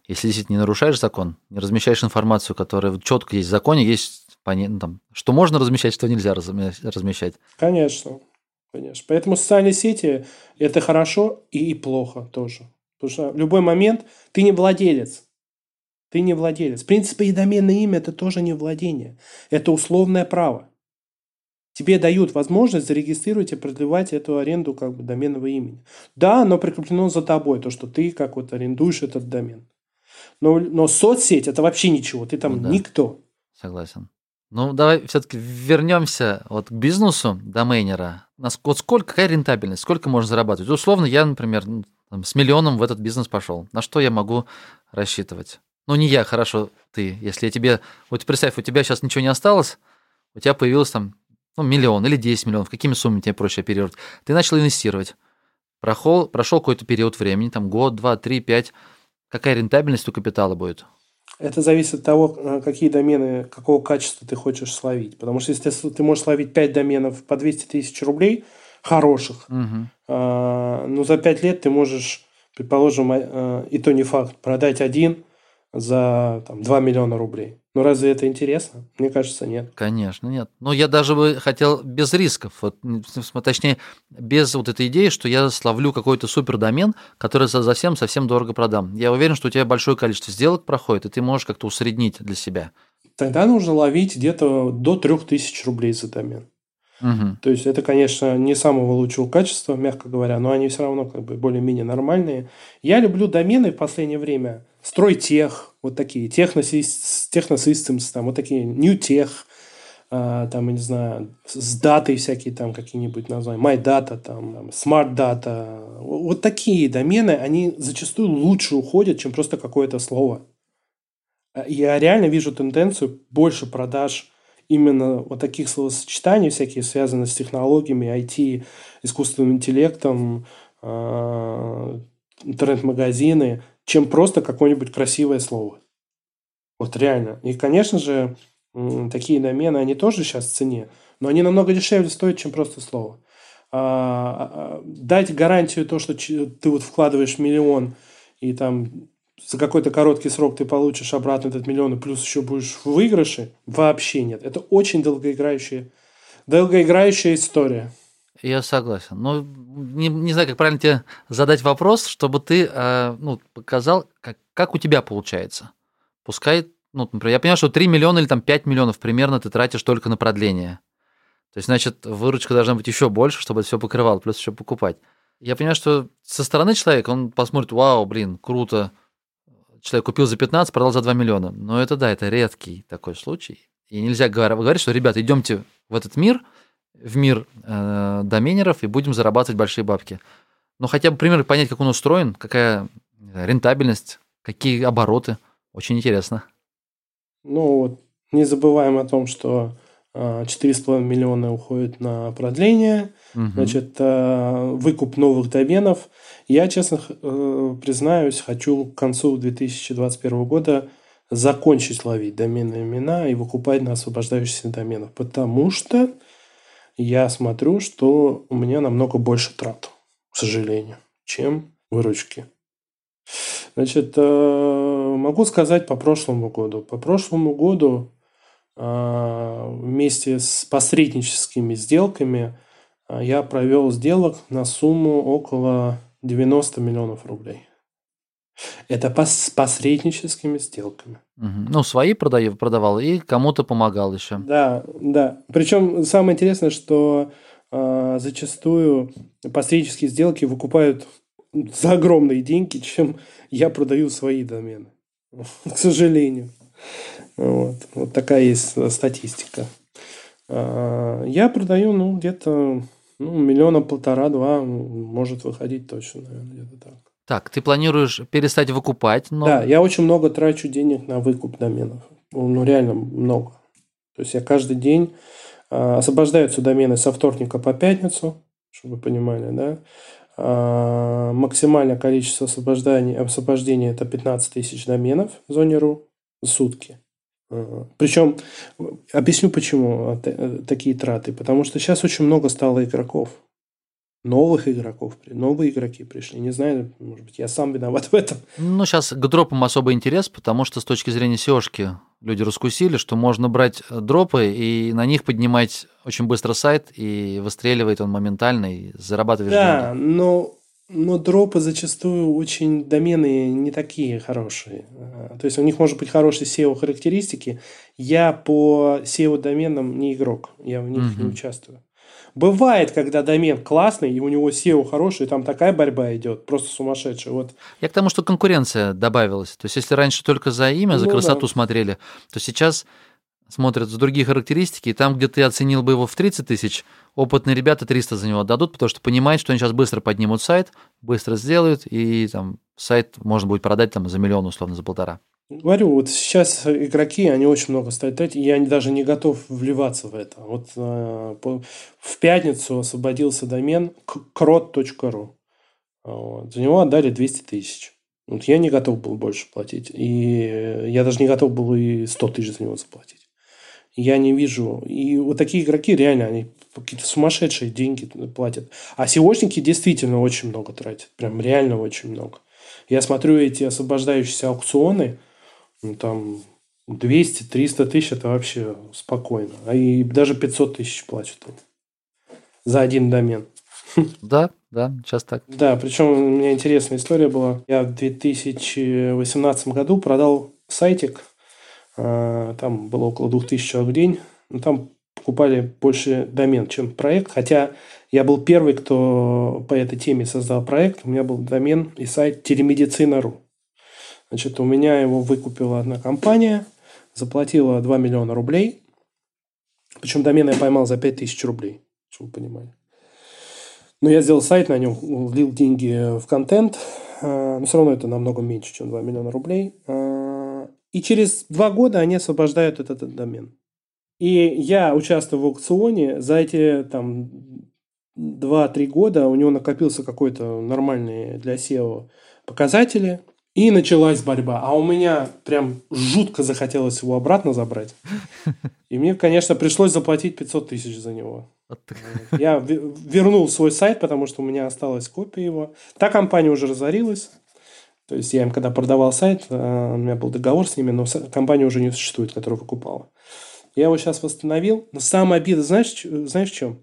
Если действительно не нарушаешь закон, не размещаешь информацию, которая четко есть в законе, есть поня- ну, там, что можно размещать, что нельзя разме- размещать. Конечно. Конечно. Поэтому социальные сети – это хорошо и плохо тоже. Потому что в любой момент ты не владелец. Ты не владелец. В принципе, и доменное имя – это тоже не владение. Это условное право. Тебе дают возможность зарегистрировать и продлевать эту аренду как бы доменного имени. Да, оно прикреплено за тобой, то, что ты как вот арендуешь этот домен. Но, но соцсеть – это вообще ничего. Ты там Ну да. никто. Согласен. Ну, давай все-таки вернемся вот к бизнесу домейнера. Вот сколько, какая рентабельность, сколько можно зарабатывать? Условно, я, например, с миллионом в этот бизнес пошел. На что я могу рассчитывать? Ну, не я, хорошо, ты. Если я тебе... Вот представь, у тебя сейчас ничего не осталось, у тебя появилось там ну, миллион или 10 миллионов, какими суммами тебе проще оперировать? Ты начал инвестировать. Прошел, прошел какой-то период времени, там год, два, три, пять. Какая рентабельность у капитала будет? Это зависит от того, э, какие домены, какого качества ты хочешь словить. Потому что если ты, можешь словить 5 доменов по 200 тысяч рублей, хороших, Мгм. а, ну за 5 лет ты можешь, предположим, а, и то не факт, продать один за там, 2 миллиона рублей. Ну разве это интересно? Мне кажется, нет. Конечно, нет. Но я даже бы хотел без рисков, вот, точнее, без вот этой идеи, что я словлю какой-то супер домен, который за совсем совсем дорого продам. Я уверен, что у тебя большое количество сделок проходит, и ты можешь как-то усреднить для себя. Тогда нужно ловить где-то до 3000 рублей за домен. Мгм. То есть это, конечно, не самого лучшего качества, мягко говоря, но они все равно как бы более-менее нормальные. Я люблю домены в последнее время. Стройтех, вот такие, техносис- техносистемс, там вот такие, ньютех, а, там, я не знаю, с датой всякие там какие-нибудь названия, MyData, там, Smart Data. Вот такие домены, они зачастую лучше уходят, чем просто какое-то слово. А Я реально вижу тенденцию больше продаж именно вот таких словосочетаний, всякие связанные с технологиями, IT, искусственным интеллектом, а, интернет-магазины, чем просто какое-нибудь красивое слово. Вот реально. И, конечно же, такие домены, они тоже сейчас в цене, но они намного дешевле стоят, чем просто слово. А, а, дать гарантию то, что ты вот вкладываешь миллион, и там за какой-то короткий срок ты получишь обратно этот миллион, и плюс еще будешь в выигрыше, вообще нет. Это очень долгоиграющая, долгоиграющая история. Я согласен. Но не, не знаю, как правильно тебе задать вопрос, чтобы ты э, ну, показал, как, как у тебя получается. Пускай, ну, например, я понимаю, что 3 миллиона или там 5 миллионов примерно ты тратишь только на продление. То есть, значит, выручка должна быть еще больше, чтобы это все покрывало, плюс еще покупать. Я понимаю, что со стороны человека он посмотрит, вау, блин, круто. Человек купил за 15, продал за 2 миллиона. Но это да, это редкий такой случай. И нельзя говор- говорить, что, ребята, идемте в этот мир, в мир э, доменеров и будем зарабатывать большие бабки. Но хотя бы пример понять, как он устроен, какая рентабельность, какие обороты. Очень интересно. Ну вот, не забываем о том, что 4,5 миллиона уходит на продление, угу. значит, выкуп новых доменов. Я, честно э, признаюсь, хочу к концу 2021 года закончить ловить доменные имена и выкупать на освобождающихся доменов, потому что я смотрю, что у меня намного больше трат, к сожалению, чем выручки. Значит, э, могу сказать по прошлому году. По прошлому году э, вместе с посредническими сделками э, я провел сделок на сумму около 90 миллионов рублей. Это с посредническими сделками. Угу. Ну, свои продав, продавал и кому-то помогал еще. Да, да. Причем самое интересное, что э, зачастую посреднические сделки выкупают за огромные деньги, чем я продаю свои домены. К сожалению. Вот, вот такая есть статистика. А, я продаю, ну, где-то ну, миллиона полтора-два может выходить точно, наверное, где-то так. Так, ты планируешь перестать выкупать, но... Да, я очень много трачу денег на выкуп доменов. Ну, ну реально много. То есть я каждый день э, освобождаются домены со вторника по пятницу, чтобы вы понимали, да. Э, максимальное количество освобождений, освобождения это 15 тысяч доменов в зоне РУ в сутки. Э, Причем, объясню почему такие траты. Потому что сейчас очень много стало игроков новых игроков, новые игроки пришли. Не знаю, может быть, я сам виноват в этом. Ну, сейчас к дропам особый интерес, потому что с точки зрения seo люди раскусили, что можно брать э, дропы и на них поднимать очень быстро сайт, и выстреливает он моментально, и зарабатываешь да, деньги. Но, но дропы зачастую очень домены не такие хорошие. Э, то есть у них может быть хорошие SEO-характеристики. Я по SEO-доменам не игрок, я в них угу. не участвую. Бывает, когда домен классный, и у него SEO хороший, и там такая борьба идет, просто сумасшедшая. Вот. Я к тому, что конкуренция добавилась. То есть, если раньше только за имя, за ну, красоту да. смотрели, то сейчас смотрят за другие характеристики, и там, где ты оценил бы его в 30 тысяч, опытные ребята 300 за него отдадут, потому что понимают, что они сейчас быстро поднимут сайт, быстро сделают, и там сайт можно будет продать там за миллион, условно, за полтора. Говорю, вот сейчас игроки, они очень много стали тратить, я даже не готов вливаться в это. Вот э, по, в пятницу освободился домен krot.ru. Вот. За него отдали 200 тысяч. Вот я не готов был больше платить. И я даже не готов был и 100 тысяч за него заплатить. Я не вижу. И вот такие игроки реально, они какие-то сумасшедшие деньги платят. А SEOшники действительно очень много тратят. Прям реально очень много. Я смотрю эти освобождающиеся аукционы – ну, там 200-300 тысяч это вообще спокойно. А и даже 500 тысяч платят за один домен. Да, да, сейчас так. Да, причем у меня интересная история была. Я в 2018 году продал сайтик, а, там было около 2000 человек в день, но там покупали больше домен, чем проект, хотя я был первый, кто по этой теме создал проект, у меня был домен и сайт телемедицина.ру. Значит, у меня его выкупила одна компания, заплатила 2 миллиона рублей. Причем домен я поймал за 5 тысяч рублей, чтобы вы понимали. Но я сделал сайт на нем, влил деньги в контент, а, но все равно это намного меньше, чем 2 миллиона рублей. А, и через два года они освобождают этот, этот домен. И я участвую в аукционе. За эти там 2-3 года у него накопился какой-то нормальный для SEO показатели – и началась борьба. А у меня прям жутко захотелось его обратно забрать. И мне, конечно, пришлось заплатить 500 тысяч за него. Я вернул свой сайт, потому что у меня осталась копия его. Та компания уже разорилась. То есть я им когда продавал сайт, э, у меня был договор с ними, но компания уже не существует, которая выкупала. Я его сейчас восстановил. Но самая обида, знаешь, знаешь в чем?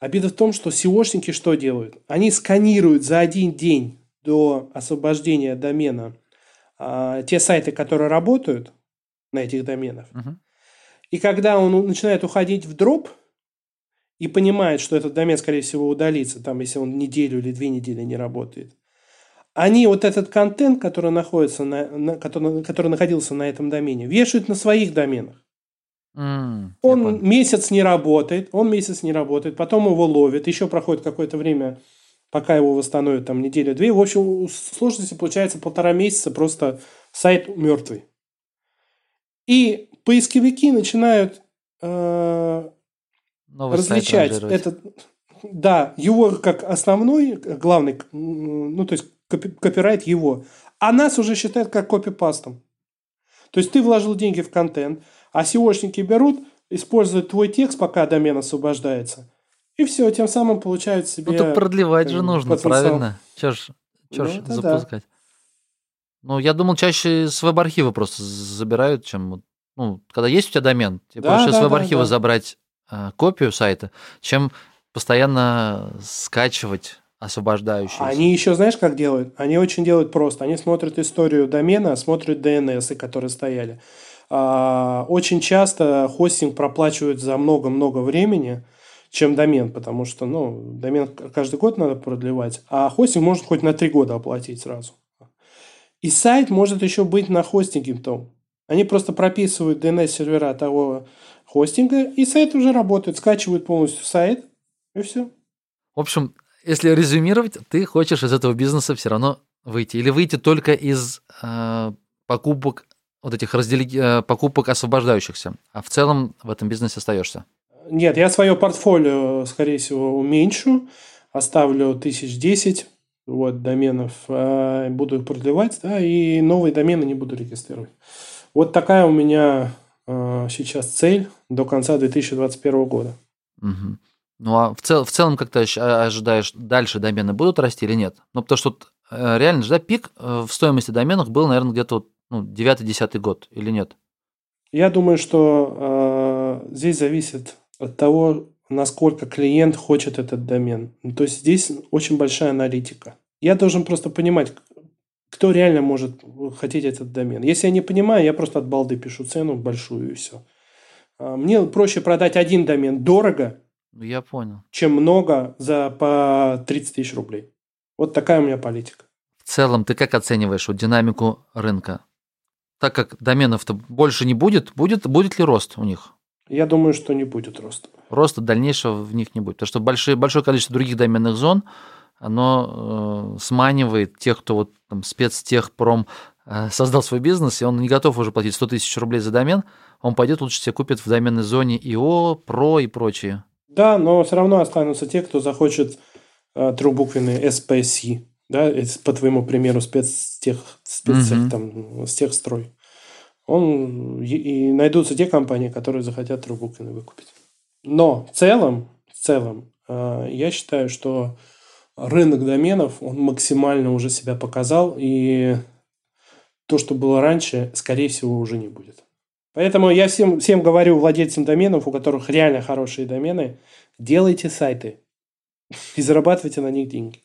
Обида в том, что SEOшники что делают? Они сканируют за один день до освобождения домена а, те сайты, которые работают на этих доменах. Uh-huh. И когда он начинает уходить в дроп и понимает, что этот домен, скорее всего, удалится, там, если он неделю или две недели не работает, они вот этот контент, который находится на, на который, который находился на этом домене, вешают на своих доменах. Mm, он месяц не работает, он месяц не работает, потом его ловят, еще проходит какое-то время, пока его восстановят там неделю-две. В общем, сложности получается полтора месяца просто сайт мертвый. И поисковики начинают э, различать этот, да, его как основной, главный, ну, то есть копи, копирайт его, а нас уже считают как копипастом. То есть ты вложил деньги в контент, а SEOшники берут, используют твой текст, пока домен освобождается, и все, тем самым получают себе... Ну, так продлевать же нужно, потенциал. правильно? Че ж, чё ж ну, запускать? Да. Ну, я думал, чаще с веб-архива просто забирают, чем... Ну, когда есть у тебя домен, тебе да, проще да, с веб-архива да, да. забрать э, копию сайта, чем постоянно скачивать освобождающиеся. Они еще, знаешь, как делают? Они очень делают просто. Они смотрят историю домена, смотрят DNS, которые стояли. А, очень часто хостинг проплачивают за много-много времени, чем домен, потому что, ну, домен каждый год надо продлевать, а хостинг может хоть на три года оплатить сразу. И сайт может еще быть на хостинге том. Они просто прописывают DNS-сервера того хостинга, и сайт уже работает, скачивают полностью сайт, и все. В общем, если резюмировать, ты хочешь из этого бизнеса все равно выйти. Или выйти только из э, покупок, вот этих раздели... э, покупок освобождающихся. А в целом в этом бизнесе остаешься. Нет, я свое портфолио, скорее всего, уменьшу. Оставлю тысяч десять вот, доменов. Э, буду их продлевать, да, и новые домены не буду регистрировать. Вот такая у меня э, сейчас цель до конца 2021 года. Угу. Ну а в, цел, в целом как ты а, ожидаешь, дальше домены будут расти или нет? Ну потому что вот, э, реально же да, пик э, в стоимости доменов был, наверное, где-то ну, 9-10 год или нет? Я думаю, что э, здесь зависит от того, насколько клиент хочет этот домен. Ну, то есть здесь очень большая аналитика. Я должен просто понимать, кто реально может хотеть этот домен. Если я не понимаю, я просто от балды пишу цену большую и все. А, мне проще продать один домен дорого, я понял. Чем много за по 30 тысяч рублей. Вот такая у меня политика. В целом, ты как оцениваешь вот динамику рынка? Так как доменов-то больше не будет, будет, будет ли рост у них? Я думаю, что не будет роста. Роста дальнейшего в них не будет. Потому что большое, большое количество других доменных зон, оно э, сманивает тех, кто вот там спецтехпром э, создал свой бизнес, и он не готов уже платить 100 тысяч рублей за домен, он пойдет лучше себе купит в доменной зоне ИО, ПРО и прочие. Да, но все равно останутся те, кто захочет э, трехбуквенный SPC, да, по твоему примеру, спецтех, спецтех угу. там, техстрой. Он, и найдутся те компании, которые захотят трехбуквенный выкупить. Но в целом, в целом, э, я считаю, что рынок доменов, он максимально уже себя показал, и то, что было раньше, скорее всего, уже не будет. Поэтому я всем, всем говорю владельцам доменов, у которых реально хорошие домены, делайте сайты и зарабатывайте на них деньги.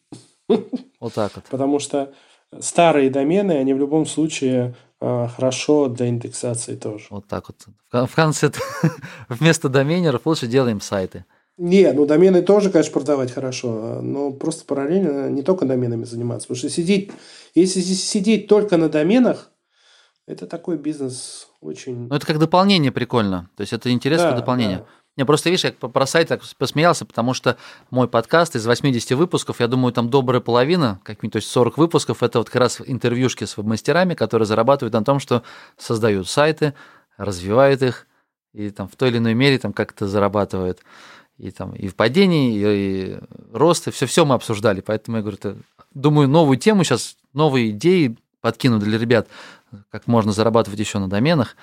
Вот так вот. Потому что старые домены, они в любом случае хорошо для индексации тоже. Вот так вот. В конце вместо доменеров лучше делаем сайты. Не, ну домены тоже, конечно, продавать хорошо, но просто параллельно не только доменами заниматься. Потому что сидеть, если сидеть только на доменах, это такой бизнес очень... Ну, это как дополнение прикольно. То есть, это интересное да, дополнение. Да. Не, просто, видишь, я про сайт так посмеялся, потому что мой подкаст из 80 выпусков, я думаю, там добрая половина, как-нибудь, то есть 40 выпусков, это вот как раз интервьюшки с веб-мастерами, которые зарабатывают на том, что создают сайты, развивают их, и там в той или иной мере там как-то зарабатывают. И там и в падении, и, и рост, и все-все мы обсуждали. Поэтому я говорю, думаю, новую тему сейчас, новые идеи подкину для ребят как можно зарабатывать еще на доменах,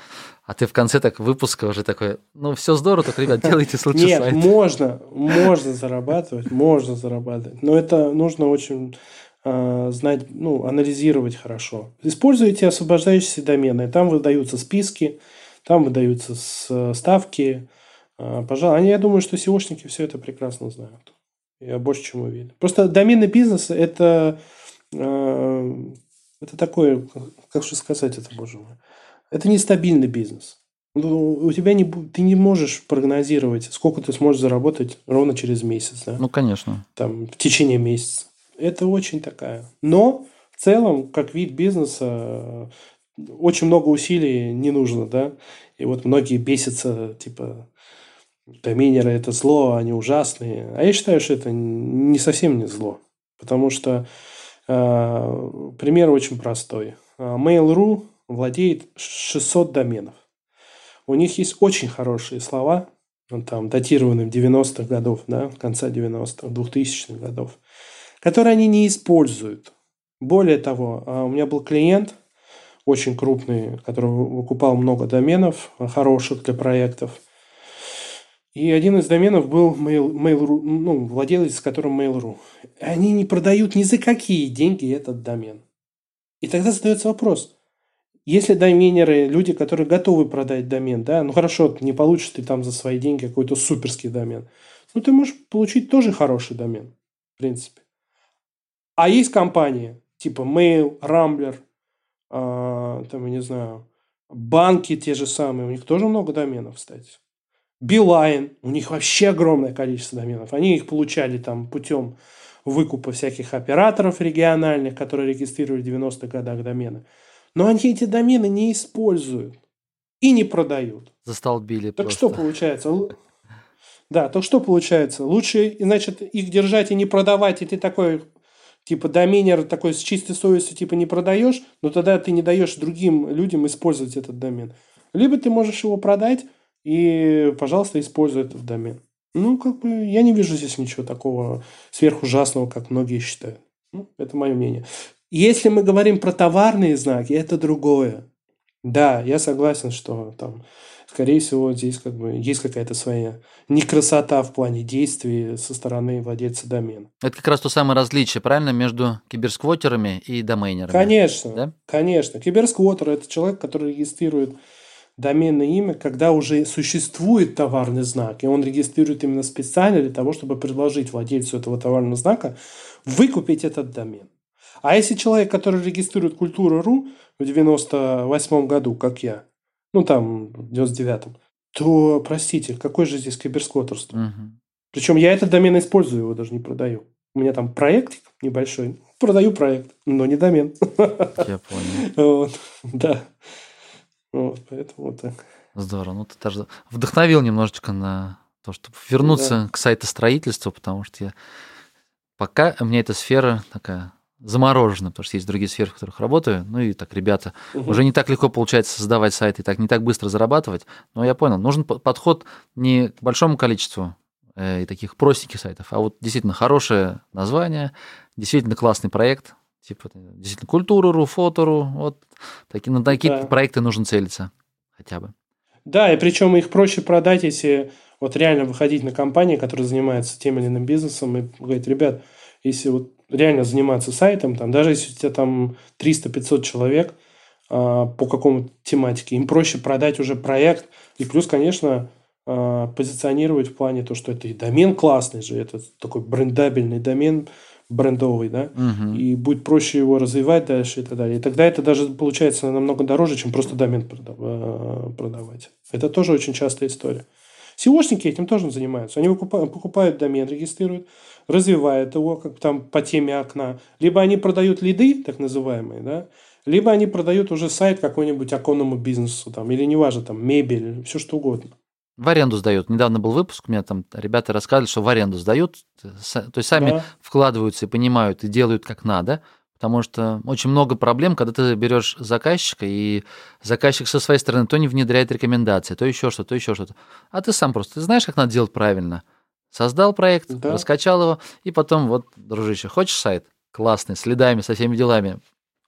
а ты в конце так выпуска уже такой, ну все здорово, только, ребят, делайте лучше Нет, сайт. можно, можно зарабатывать, можно зарабатывать, но это нужно очень э, знать, ну, анализировать хорошо. Используйте освобождающиеся домены, там выдаются списки, там выдаются ставки, э, пожалуйста, я думаю, что SEOшники все это прекрасно знают. Я больше чем уверен. Просто доменный бизнес – это э, это такое, как же сказать это, боже мой. Это нестабильный бизнес. Ну, у тебя не, ты не можешь прогнозировать, сколько ты сможешь заработать ровно через месяц. Да? Ну, конечно. Там, в течение месяца. Это очень такая. Но в целом, как вид бизнеса, очень много усилий не нужно, да. И вот многие бесятся, типа, доменеры – это зло, они ужасные. А я считаю, что это не совсем не зло. Потому что э, пример очень простой. А, Mail.ru владеет 600 доменов. У них есть очень хорошие слова, ну, там, датированные в 90-х годов, да, конца 90-х, 2000-х годов, которые они не используют. Более того, а, у меня был клиент, очень крупный, который выкупал много доменов, хороших для проектов – и один из доменов был Mail, Mail.ru, ну, владелец, которым Mail.ru. Они не продают ни за какие деньги этот домен. И тогда задается вопрос. Если доменеры, люди, которые готовы продать домен, да, ну хорошо, не получишь ты там за свои деньги какой-то суперский домен, ну ты можешь получить тоже хороший домен, в принципе. А есть компании, типа Mail, Rambler, э, там, я не знаю, банки те же самые, у них тоже много доменов, кстати. Билайн, у них вообще огромное количество доменов. Они их получали там путем выкупа всяких операторов региональных, которые регистрировали в 90-х годах домены. Но они эти домены не используют и не продают. Застолбили Так просто. что получается? Да, то что получается? Лучше, значит, их держать и не продавать, и ты такой, типа, доменер такой с чистой совестью, типа, не продаешь, но тогда ты не даешь другим людям использовать этот домен. Либо ты можешь его продать, и, пожалуйста, используй этот домен. Ну, как бы, я не вижу здесь ничего такого сверхужасного, как многие считают. Ну, это мое мнение. Если мы говорим про товарные знаки, это другое. Да, я согласен, что там, скорее всего, здесь как бы есть какая-то своя некрасота в плане действий со стороны владельца домена. Это как раз то самое различие, правильно, между киберсквотерами и домейнерами. Конечно, Да? конечно. Киберсквотер – это человек, который регистрирует доменное имя, когда уже существует товарный знак, и он регистрирует именно специально для того, чтобы предложить владельцу этого товарного знака выкупить этот домен. А если человек, который регистрирует культуру.ру в 98 году, как я, ну там, в 99-м, то, простите, какой же здесь киберсквотерство? Мгм. Причем я этот домен использую, его даже не продаю. У меня там проектик небольшой. Продаю проект, но не домен. Я понял. Вот, Да. Вот, поэтому вот так. Здорово. Ну, ты даже вдохновил немножечко на то, чтобы вернуться к сайтостроительству, потому что я пока у меня эта сфера такая заморожена, потому что есть другие сферы, в которых работаю. Ну и так, ребята, Мгм. уже не так легко получается создавать сайты, и так не так быстро зарабатывать. Но я понял, нужен по- подход не к большому количеству э, и таких простеньких сайтов, а вот действительно хорошее название, действительно классный проект, типа э, действительно культуру.ру, фото.ру, вот такие, на такие Да. проекты нужно целиться хотя бы. Да, и причем их проще продать, если вот реально выходить на компании, которые занимаются тем или иным бизнесом, и говорить, ребят, если вот реально заниматься сайтом, там, даже если у тебя там 300-500 человек а, по какому-то тематике, им проще продать уже проект, и плюс, конечно, а, позиционировать в плане то, что это и домен классный же, это такой брендабельный домен, брендовый, да, Мгм. и будет проще его развивать дальше и так далее. И тогда это даже получается намного дороже, чем просто домен э, продавать. Это тоже очень частая история. SEOшники этим тоже занимаются. Они выкупа- покупают домен, регистрируют, развивают его как там по теме окна. Либо они продают лиды, так называемые, да, либо они продают уже сайт какой-нибудь оконному бизнесу, там, или неважно, там, мебель, все что угодно. В аренду сдают. Недавно был выпуск, у меня там ребята рассказывали, что в аренду сдают, с- то есть сами Да. вкладываются и понимают, и делают как надо, потому что очень много проблем, когда ты берешь заказчика, и заказчик со своей стороны то не внедряет рекомендации, то еще что-то, то еще что-то. А ты сам просто, ты знаешь, как надо делать правильно. Создал проект, Да. раскачал его, и потом вот, дружище, хочешь сайт? Классный, с лидами, со всеми делами,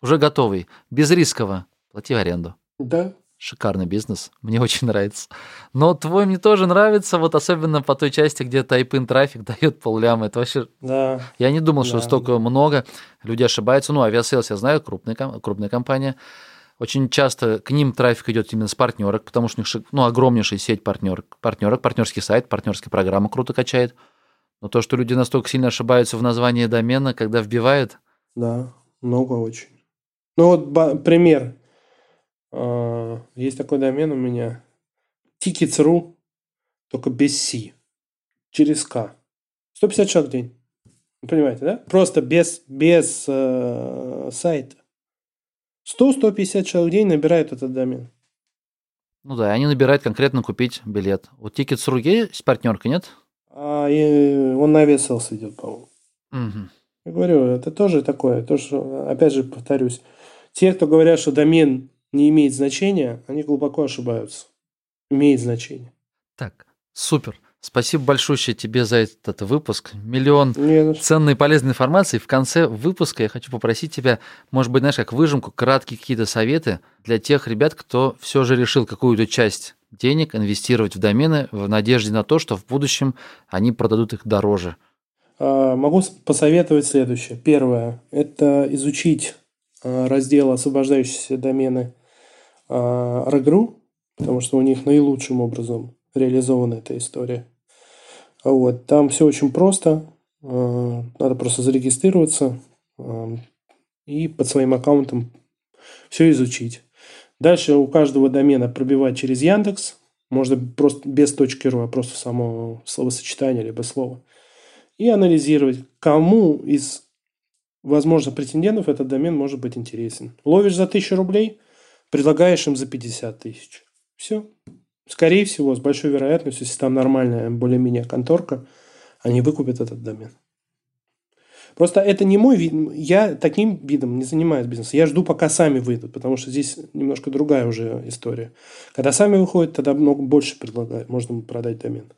уже готовый, безрисково, плати в аренду. Да, Шикарный бизнес, мне очень нравится. Но твой мне тоже нравится, вот особенно по той части, где тайпин трафик дает полляма. Это вообще... да. Я не думал, что Да. столько много. Люди ошибаются. Ну, Aviasales я знаю, крупная, крупная компания. Очень часто к ним трафик идет именно с партнерок, потому что у них ну, огромнейшая сеть партнерок, партнерок, партнерский сайт, партнерская программа круто качает. Но то, что люди настолько сильно ошибаются в названии домена, когда вбивают, Да, много очень. Ну вот пример. А, Есть такой домен у меня. Tickets.ru, только без C. Через К. 150 человек в день. Вы Понимаете, да? Просто без, без э, сайта. 100-150 человек в день набирают этот домен. ну да, они набирают конкретно купить билет. У Tickets.ru есть партнерка, нет? А и он на Aviasales идет, по-моему. Мгм. Я говорю, это тоже такое. То, что, опять же, повторюсь, те, кто говорят, что домен не имеет значения, они глубоко ошибаются. Имеет значение. Так, супер. Спасибо большое тебе за этот выпуск. Миллион Не, ценной и полезной информации. В конце выпуска я хочу попросить тебя, может быть, знаешь, как выжимку, краткие какие-то советы для тех ребят, кто все же решил какую-то часть денег инвестировать в домены в надежде на то, что в будущем они продадут их дороже. А, Могу посоветовать следующее. Первое – это изучить а, раздел «Освобождающиеся домены» а, Regru, потому что у них наилучшим образом реализована эта история. Вот. Там все очень просто. А, Надо просто зарегистрироваться а, и под своим аккаунтом все изучить. Дальше у каждого домена пробивать через Яндекс. Можно просто без точки .ру, а просто само словосочетание либо слово и анализировать, кому из, возможно, претендентов этот домен может быть интересен. Ловишь за 1000 рублей, предлагаешь им за 50 тысяч. Все. Скорее всего, с большой вероятностью, если там нормальная более-менее конторка, они выкупят этот домен. Просто это не мой вид. Я таким видом не занимаюсь бизнесом. Я жду, пока сами выйдут, потому что здесь немножко другая уже история. Когда сами выходят, тогда много больше предлагают. Можно продать домен.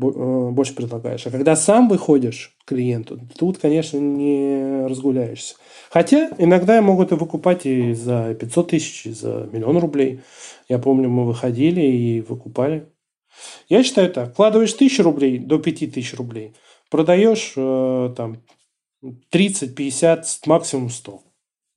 Э, Больше предлагаешь. А когда сам выходишь клиенту, тут, конечно, не разгуляешься. Хотя иногда могут и выкупать и за 500 тысяч, и за миллион рублей. Я помню, мы выходили и выкупали. Я считаю так. Вкладываешь тысячу рублей до 5000 рублей. Продаешь э, там 30, 50, максимум 100.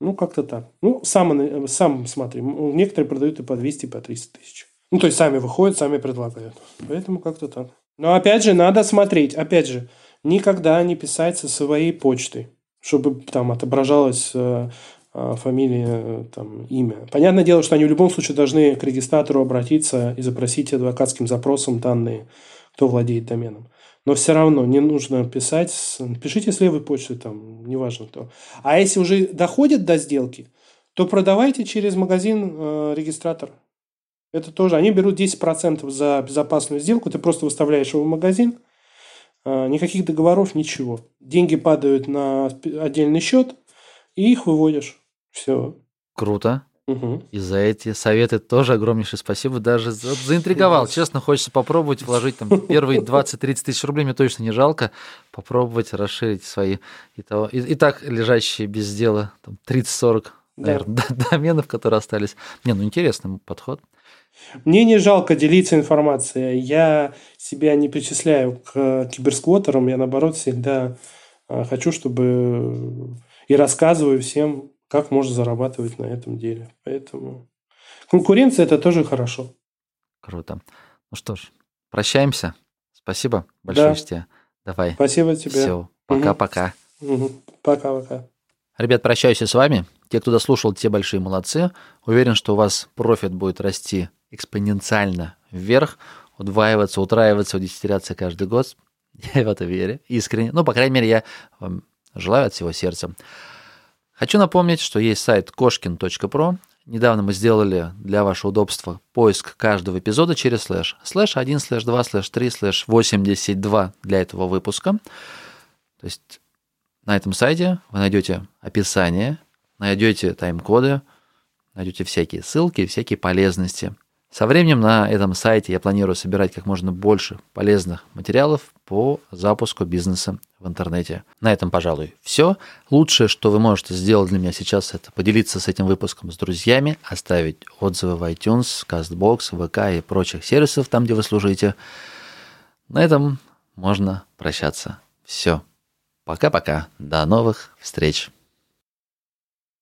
Ну, как-то так. Ну, сам, сам смотри. Некоторые продают и по 200, и по 300 тысяч. Ну, то есть, сами выходят, сами предлагают. Поэтому как-то так. Но, опять же, надо смотреть. Опять же, никогда не писать со своей почты, чтобы там отображалась э, э, фамилия, э, там, имя. Понятное дело, что они в любом случае должны к регистратору обратиться и запросить адвокатским запросом данные, кто владеет доменом. Но все равно не нужно писать. Пишите с левой почты, там, неважно кто. А если уже доходит до сделки, то продавайте через магазин э, регистратор. Это тоже. Они берут 10% за безопасную сделку. Ты просто выставляешь его в магазин. э, Никаких договоров, ничего. Деньги падают на отдельный счет, и их выводишь. Все. Круто. И за эти советы тоже огромнейшее спасибо. Даже заинтриговал. Честно, хочется попробовать вложить там первые 20-30 тысяч рублей. Мне точно не жалко. Попробовать расширить свои и, того, и, и так лежащие без дела там, 30-40 Да. доменов, которые остались. Не, ну интересный подход. Мне не жалко делиться информацией. Я себя не причисляю к киберсквотерам. Я, наоборот, всегда э, хочу, чтобы и рассказываю всем, как можно зарабатывать на этом деле. Поэтому конкуренция – это тоже хорошо. Круто. Ну что ж, прощаемся. Спасибо большое Да. тебе. Давай. Спасибо тебе. Все. Пока-пока. Пока-пока. Ребят, прощаюсь с вами. Те, кто дослушал, те большие молодцы. Уверен, что у вас профит будет расти экспоненциально вверх, удваиваться, утраиваться, удесятеряться каждый год. Я в это верю искренне. Ну, по крайней мере, я вам желаю от всего сердца. Хочу напомнить, что есть сайт кошкин.про. Недавно мы сделали для вашего удобства поиск каждого эпизода через слэш. Слэш 1, слэш 2, слэш 3, слэш 82 для этого выпуска. То есть на этом сайте вы найдете описание, найдете тайм-коды, найдете всякие ссылки, всякие полезности. Со временем на этом сайте я планирую собирать как можно больше полезных материалов по запуску бизнеса в интернете. На этом, пожалуй, все. Лучшее, что вы можете сделать для меня сейчас, это поделиться с этим выпуском с друзьями, оставить отзывы в iTunes, CastBox, ВК и прочих сервисов, там, где вы служите. На этом можно прощаться. Все. Пока-пока. До новых встреч.